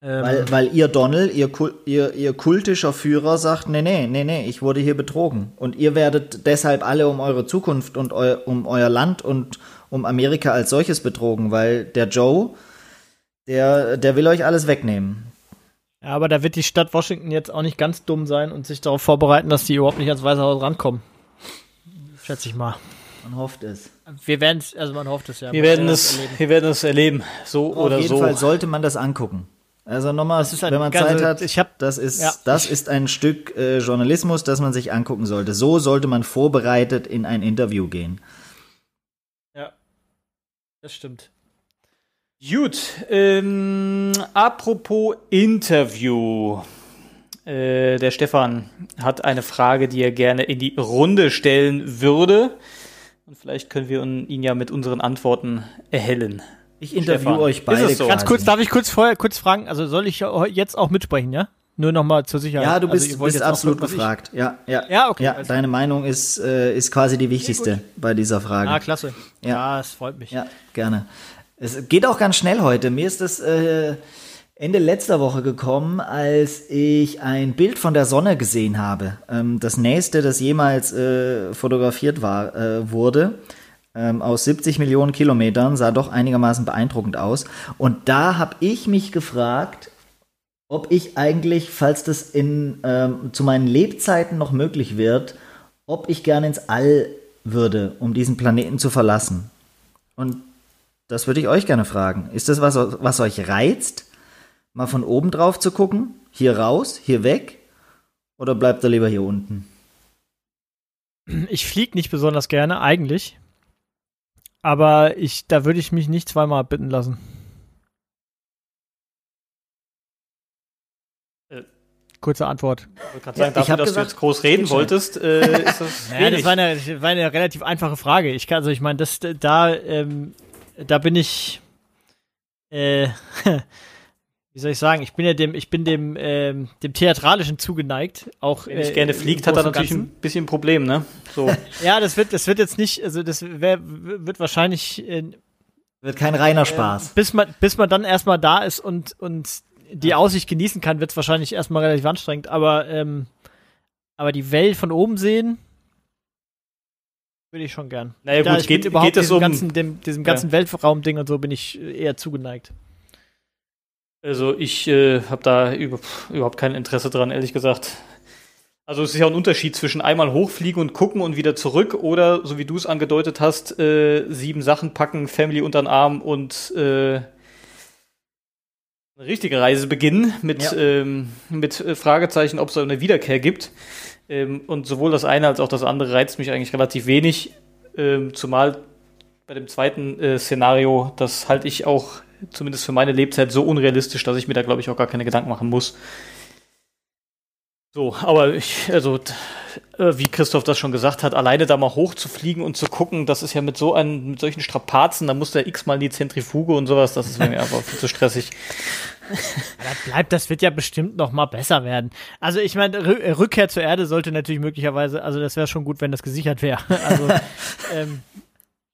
Ähm, weil, weil ihr Donald, ihr, ihr, ihr kultischer Führer sagt, nee, nee, nee, nee, ich wurde hier betrogen. Und ihr werdet deshalb alle um eure Zukunft und eu, um euer Land und um Amerika als solches betrogen, weil der Joe, der, der will euch alles wegnehmen. Ja, aber da wird die Stadt Washington jetzt auch nicht ganz dumm sein und sich darauf vorbereiten, dass die überhaupt nicht ans Weiße Haus rankommen. Schätze ich mal. Man hofft es. Wir werden es, also man hofft es ja. Wir werden es, wir werden es erleben, so Auf oder so. Auf jeden Fall sollte man das angucken. Also nochmal, wenn man Zeit hat, ich hab, das ist, ja, das ist ein Stück äh, Journalismus, das man sich angucken sollte. So sollte man vorbereitet in ein Interview gehen. Ja, das stimmt. Gut, ähm, apropos Interview. Äh, der Stefan hat eine Frage, die er gerne in die Runde stellen würde. Und vielleicht können wir ihn ja mit unseren Antworten erhellen. Ich interview euch beide. So? Ganz kurz, darf ich kurz vorher kurz fragen, also soll ich jetzt auch mitsprechen, ja? Nur nochmal zur Sicherheit. Ja, du bist, also, bist absolut gefragt. Ja, ja. Ja, okay. Ja, also. deine Meinung ist, äh, ist quasi die wichtigste okay, bei dieser Frage. Ah, klasse. Ja, es freut mich. Ja, gerne. Es geht auch ganz schnell heute. Mir ist das äh, Ende letzter Woche gekommen, als ich ein Bild von der Sonne gesehen habe. Ähm, das nächste, das jemals äh, fotografiert war, äh, wurde ähm, aus 70 Millionen Kilometern, sah doch einigermaßen beeindruckend aus. Und da habe ich mich gefragt, ob ich eigentlich, falls das in, ähm, zu meinen Lebzeiten noch möglich wird, ob ich gerne ins All würde, um diesen Planeten zu verlassen. Und das würde ich euch gerne fragen. Ist das was, was euch reizt, mal von oben drauf zu gucken? Hier raus, hier weg? Oder bleibt er lieber hier unten? Ich fliege nicht besonders gerne, eigentlich. Aber ich, da würde ich mich nicht zweimal bitten lassen. Äh, kurze Antwort. Ich wollte sagen, dafür, dass gesagt, du jetzt groß reden wolltest, äh, ist das. ja, das war, eine, war eine relativ einfache Frage. Ich kann, also ich meine, das da, ähm, da bin ich, äh, wie soll ich sagen, ich bin ja dem, ich bin dem, ähm, dem Theatralischen zugeneigt. Auch, Wenn ich äh, gerne fliegt, hat er natürlich ein bisschen ein Problem, ne? So. ja, das wird, das wird jetzt nicht, also das wär, wird wahrscheinlich äh, wird kein reiner Spaß. Äh, bis man, bis man dann erstmal da ist und, und die Aussicht genießen kann, wird es wahrscheinlich erstmal relativ anstrengend. Aber, ähm, aber die Welt von oben sehen, Würde ich schon gern. Naja, gut, ich bin geht, überhaupt geht es diesem um. ganzen, dem, diesem ganzen Weltraumding und so bin ich äh, eher zugeneigt. Also ich äh, habe da über, überhaupt kein Interesse dran, ehrlich gesagt. Also es ist ja ein Unterschied zwischen einmal hochfliegen und gucken und wieder zurück oder, so wie du es angedeutet hast, äh, sieben Sachen packen, Family unter den Arm und äh, eine richtige Reise beginnen mit, Ja. ähm, mit äh, Fragezeichen, ob es eine Wiederkehr gibt. Ähm, und sowohl das eine als auch das andere reizt mich eigentlich relativ wenig. Ähm, zumal bei dem zweiten äh, Szenario, das halte ich auch zumindest für meine Lebzeit so unrealistisch, dass ich mir da, glaube ich, auch gar keine Gedanken machen muss. So, aber ich, also, äh, wie Christoph das schon gesagt hat, alleine da mal hochzufliegen und zu gucken, das ist ja mit so einen, mit solchen Strapazen, da muss der x-mal in die Zentrifuge und sowas, das ist mir einfach viel zu stressig. Das bleibt, das wird ja bestimmt noch mal besser werden. Also ich meine, äh, Rückkehr zur Erde sollte natürlich möglicherweise, also das wäre schon gut, wenn das gesichert wäre. Also, ähm,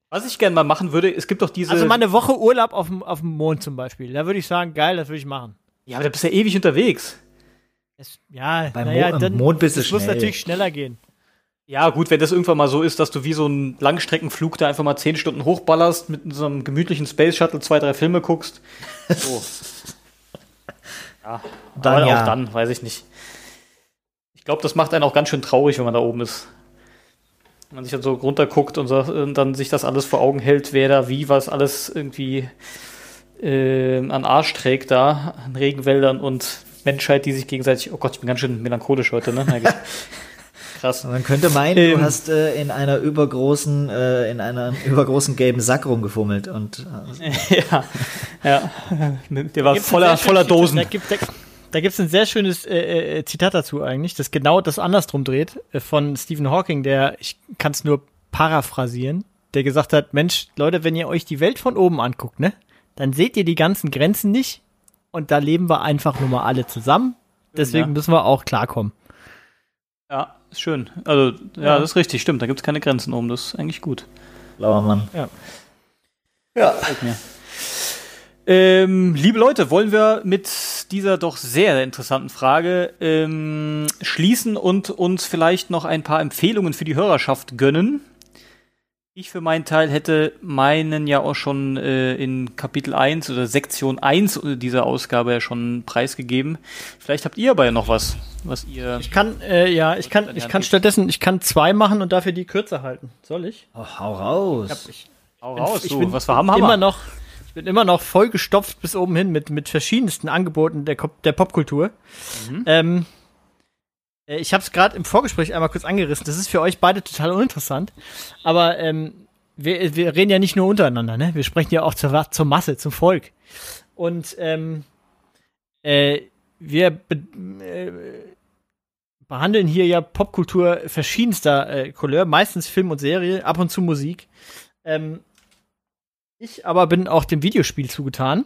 Was ich gerne mal machen würde, es gibt doch diese. also mal eine Woche Urlaub auf dem, auf dem Mond zum Beispiel. Da würde ich sagen, geil, das würde ich machen. ja, aber da bist du ja ewig unterwegs. Es, ja, Beim naja, Mo- dann, Mond bist du das muss schnell. natürlich schneller gehen. Ja, gut, wenn das irgendwann mal so ist, dass du wie so einen Langstreckenflug da einfach mal zehn Stunden hochballerst, mit so einem gemütlichen Space Shuttle zwei, drei Filme guckst. So. ja, Dann aber ja. auch dann, weiß ich nicht. Ich glaube, das macht einen auch ganz schön traurig, wenn man da oben ist. Wenn man sich dann so runterguckt und, so, und dann sich das alles vor Augen hält, wer da wie was alles irgendwie äh, an Arsch trägt da, an Regenwäldern und Menschheit, die sich gegenseitig. Oh Gott, ich bin ganz schön melancholisch heute, ne? Krass. Man könnte meinen, Ähm. du hast äh, in einer übergroßen, äh, in einem übergroßen gelben Sack rumgefummelt und äh, ja, ja. Der war voller, voller Dosen. Da gibt es da ein sehr schönes äh, äh, Zitat dazu eigentlich, das genau das andersrum dreht, äh, von Stephen Hawking, der, ich kann es nur paraphrasieren, der gesagt hat, Mensch, Leute, wenn ihr euch die Welt von oben anguckt, ne, dann seht ihr die ganzen Grenzen nicht und da leben wir einfach nur mal alle zusammen. Deswegen Ja. müssen wir auch klarkommen. Ja, ist schön. Also, ja, Ja. das ist richtig, stimmt. Da gibt es keine Grenzen oben. Das ist eigentlich gut. blauer Mann. Ja. Ja. Ähm, liebe Leute, wollen wir mit dieser doch sehr interessanten Frage ähm, schließen und uns vielleicht noch ein paar Empfehlungen für die Hörerschaft gönnen? Ich für meinen Teil hätte meinen ja auch schon äh, in Kapitel 1 oder Sektion 1 dieser Ausgabe ja schon preisgegeben. Vielleicht habt ihr aber ja noch was, was ihr. Ich kann, äh, ja, ich kann, ich kann stattdessen, ich kann zwei machen und dafür die kürzer halten. Soll ich? Oh, hau raus. Ich, Hau raus, ich bin was wir haben, haben immer noch, ich bin immer noch vollgestopft bis oben hin mit, mit verschiedensten Angeboten der, Kop- der Popkultur. Mhm. Ähm, äh, ich habe es gerade im Vorgespräch einmal kurz angerissen. Das ist für euch beide total uninteressant. Aber ähm, wir, wir reden ja nicht nur untereinander, ne? Wir sprechen ja auch zur, zur Masse, zum Volk. Und ähm, äh, wir be äh, behandeln hier ja Popkultur verschiedenster äh, Couleur, meistens Film und Serie, ab und zu Musik. Ähm, ich aber bin auch dem Videospiel zugetan.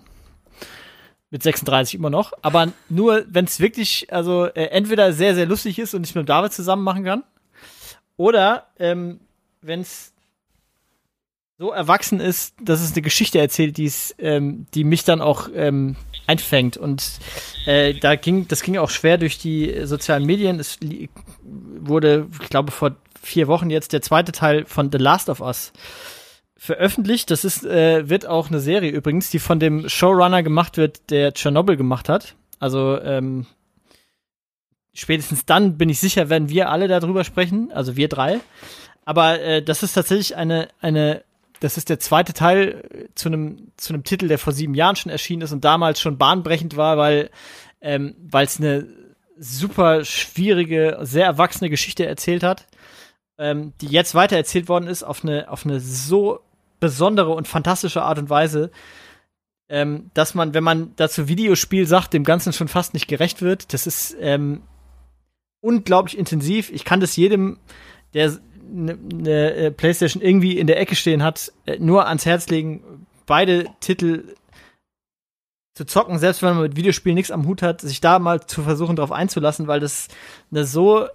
Mit 36 immer noch. Aber nur, wenn es wirklich, also äh, entweder sehr, sehr lustig ist und ich mit David zusammen machen kann. Oder ähm, wenn es so erwachsen ist, dass es eine Geschichte erzählt, die's, ähm, die mich dann auch ähm, einfängt. Und äh, da ging, das ging auch schwer durch die sozialen Medien. Es wurde, ich glaube, vor vier Wochen jetzt der zweite Teil von The Last of Us veröffentlicht. Das ist, äh, wird auch eine Serie übrigens, die von dem Showrunner gemacht wird, der Tschernobyl gemacht hat. Also ähm, spätestens dann bin ich sicher, werden wir alle darüber sprechen, also wir drei. Aber äh, das ist tatsächlich eine, eine, das ist der zweite Teil äh, zu einem, zu einem Titel, der vor sieben Jahren schon erschienen ist und damals schon bahnbrechend war, weil ähm, weil es eine super schwierige, sehr erwachsene Geschichte erzählt hat, ähm, die jetzt weiter erzählt worden ist auf eine, auf eine so besondere und fantastische Art und Weise, ähm, dass man, wenn man dazu Videospiel sagt, dem Ganzen schon fast nicht gerecht wird. Das ist ähm, unglaublich intensiv. Ich kann das jedem, der eine ne, äh, PlayStation irgendwie in der Ecke stehen hat, äh, nur ans Herz legen, beide Titel zu zocken, selbst wenn man mit Videospielen nichts am Hut hat, sich da mal zu versuchen, drauf einzulassen, weil das eine so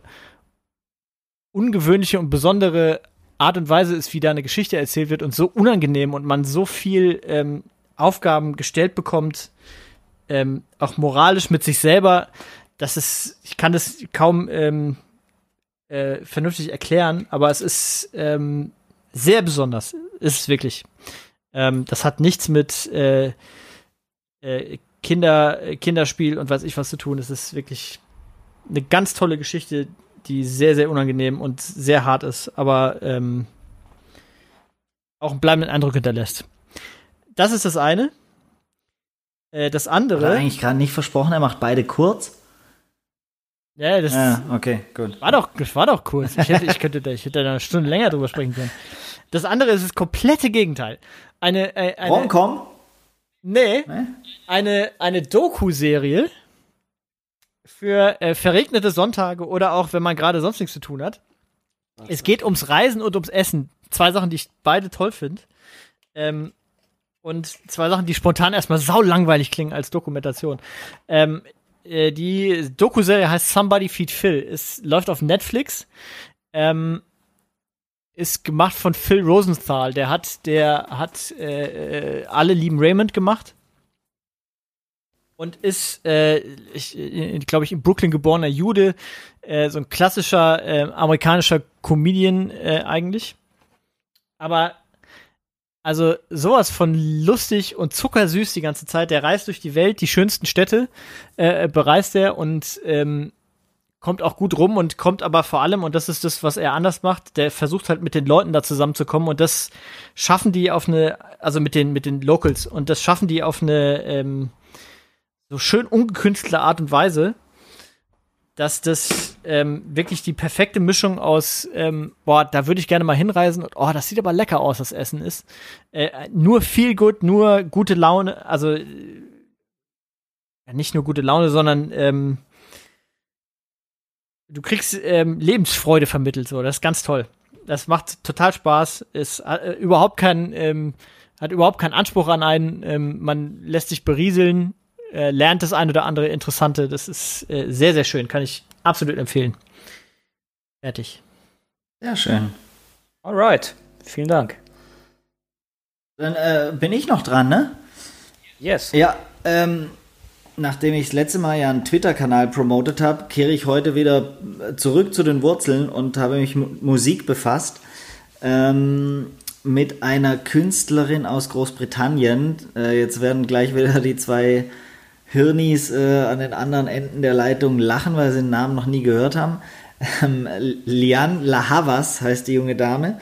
ungewöhnliche und besondere Art und Weise ist, wie da eine Geschichte erzählt wird und so unangenehm und man so viel ähm, Aufgaben gestellt bekommt, ähm, auch moralisch mit sich selber, dass es, ich kann das kaum ähm, äh, vernünftig erklären, aber es ist, ähm, Sehr besonders. Ist es wirklich. Ähm, das hat nichts mit äh, äh, Kinder, Kinderspiel und weiß ich was zu tun. Es ist wirklich eine ganz tolle Geschichte, die sehr, sehr unangenehm und sehr hart ist, aber ähm, auch einen bleibenden Eindruck hinterlässt. Das ist das eine. Äh, das andere. Hat er eigentlich gerade nicht versprochen, er macht beide kurz. Ja, das Ja, okay, gut. war doch, das war doch kurz. Ich hätte, ich könnte, da- ich hätte da eine Stunde länger drüber sprechen können. Das andere ist das komplette Gegenteil. Eine, äh, eine, Romcom? nee, Ne? eine, eine Doku-Serie für äh, verregnete Sonntage oder auch, wenn man gerade sonst nichts zu tun hat. Es geht ums Reisen und ums Essen. Zwei Sachen, die ich beide toll finde. Ähm, und zwei Sachen, die spontan erstmal sau langweilig klingen als Dokumentation. Ähm, äh, die Doku-Serie heißt Somebody Feed Phil. Es läuft auf Netflix. Ähm, ist gemacht von Phil Rosenthal. Der hat, der hat äh, äh, alle lieben Raymond gemacht und ist, äh, äh, glaube ich, in Brooklyn geborener Jude, äh, so ein klassischer äh, amerikanischer Comedian äh, eigentlich. Aber also sowas von lustig und zuckersüß die ganze Zeit. Der reist durch die Welt, die schönsten Städte äh, bereist er und ähm, kommt auch gut rum und kommt aber vor allem, und das ist das, was er anders macht, der versucht halt mit den Leuten da zusammenzukommen und das schaffen die auf eine, also mit den, mit den Locals und das schaffen die auf eine ähm, so schön ungekünstelte Art und Weise, dass das ähm, wirklich die perfekte Mischung aus, ähm, boah, da würde ich gerne mal hinreisen und oh, das sieht aber lecker aus, das Essen ist. Äh, nur viel gut, nur gute Laune, also äh, nicht nur gute Laune, sondern ähm, du kriegst ähm, Lebensfreude vermittelt, so, das ist ganz toll. Das macht total Spaß, ist äh, überhaupt kein, ähm, hat überhaupt keinen Anspruch an einen, ähm, man lässt sich berieseln, äh, lernt das ein oder andere Interessante. Das ist äh, sehr, sehr schön. Kann ich absolut empfehlen. Fertig. Sehr schön. Alright. Vielen Dank. Dann äh, bin ich noch dran, ne? Yes. Ja, ähm, nachdem ich das letzte Mal ja einen Twitter-Kanal promotet habe, kehre ich heute wieder zurück zu den Wurzeln und habe mich mit Musik befasst. Ähm, mit einer Künstlerin aus Großbritannien. Äh, jetzt werden gleich wieder die zwei Hirnis äh, an den anderen Enden der Leitung lachen, weil sie den Namen noch nie gehört haben. Ähm, Lian Lahavas heißt die junge Dame.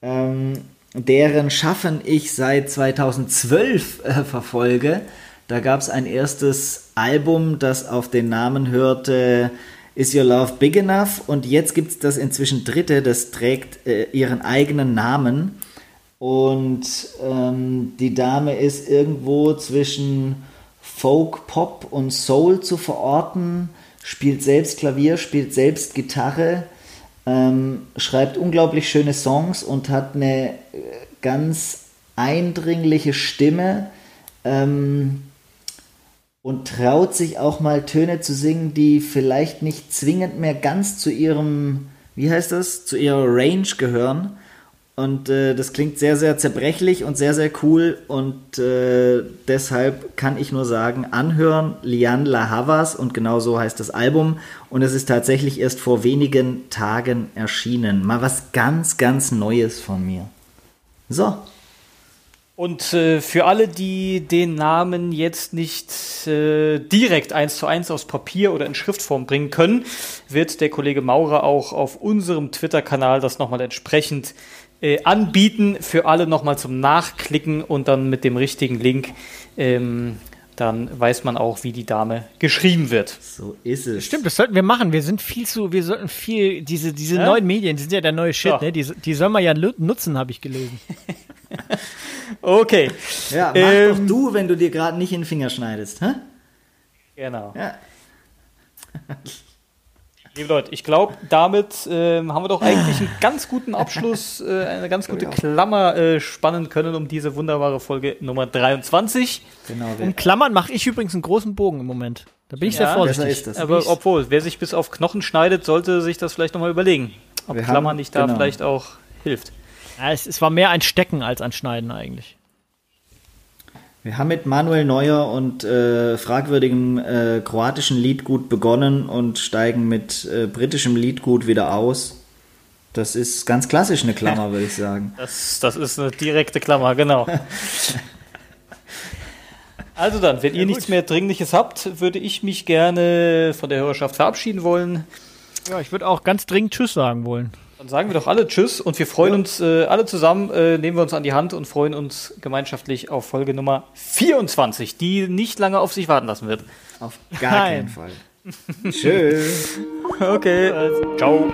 Ähm, deren Schaffen ich seit 2012 äh, verfolge. Da gab es ein erstes Album, das auf den Namen hörte Is Your Love Big Enough? Und jetzt gibt es das inzwischen dritte, das trägt äh, ihren eigenen Namen. Und ähm, die Dame ist irgendwo zwischen Folk, Pop und Soul zu verorten, spielt selbst Klavier, spielt selbst Gitarre, ähm, schreibt unglaublich schöne Songs und hat eine äh, ganz eindringliche Stimme ähm, und traut sich auch mal Töne zu singen, die vielleicht nicht zwingend mehr ganz zu ihrem, wie heißt das, zu ihrer Range gehören. Und äh, das klingt sehr, sehr zerbrechlich und sehr, sehr cool. Und äh, deshalb kann ich nur sagen, anhören, Lian La Havas und genau so heißt das Album. Und es ist tatsächlich erst vor wenigen Tagen erschienen. Mal was ganz, ganz Neues von mir. So. Und äh, für alle, die den Namen jetzt nicht äh, direkt eins zu eins aufs Papier oder in Schriftform bringen können, wird der Kollege Maurer auch auf unserem Twitter-Kanal das nochmal entsprechend äh, anbieten. Für alle nochmal zum Nachklicken und dann mit dem richtigen Link. Ähm, dann weiß man auch, wie die Dame geschrieben wird. So ist es. Stimmt, das sollten wir machen. Wir sind viel zu, wir sollten viel, diese, diese Ja? neuen Medien, die sind ja der neue Shit, Ja. ne? Die, die soll man ja nutzen, habe ich gelesen. Okay. Ja, mach Ähm, doch du, wenn du dir gerade nicht in den Finger schneidest. Hä? Genau. Ja. Liebe Leute, ich glaube, damit ähm, haben wir doch eigentlich einen ganz guten Abschluss, äh, eine ganz gute Klammer äh, spannen können um diese wunderbare Folge Nummer 23. Genau. Um Klammern mache ich übrigens einen großen Bogen im Moment. Da bin ich sehr Ja, vorsichtig. besser ist das. Aber obwohl, wer sich bis auf Knochen schneidet, sollte sich das vielleicht nochmal überlegen. Ob Wir Klammern haben- nicht da genau. vielleicht auch hilft. Ja, es, es war mehr ein Stecken als ein Schneiden eigentlich. Wir haben mit Manuel Neuer und äh, fragwürdigem äh, kroatischen Liedgut begonnen und steigen mit äh, britischem Liedgut wieder aus. Das ist ganz klassisch eine Klammer, würde ich sagen. Das, das ist eine direkte Klammer, genau. Also dann, wenn ihr nichts mehr Dringliches habt, würde ich mich gerne von der Hörerschaft verabschieden wollen. Ja, ich würde auch ganz dringend Tschüss sagen wollen. Dann sagen wir doch alle Tschüss und wir freuen uns äh, alle zusammen, äh, nehmen wir uns an die Hand und freuen uns gemeinschaftlich auf Folge Nummer 24, die nicht lange auf sich warten lassen wird. Auf gar keinen Nein. Fall. Tschüss. Okay, also, ciao.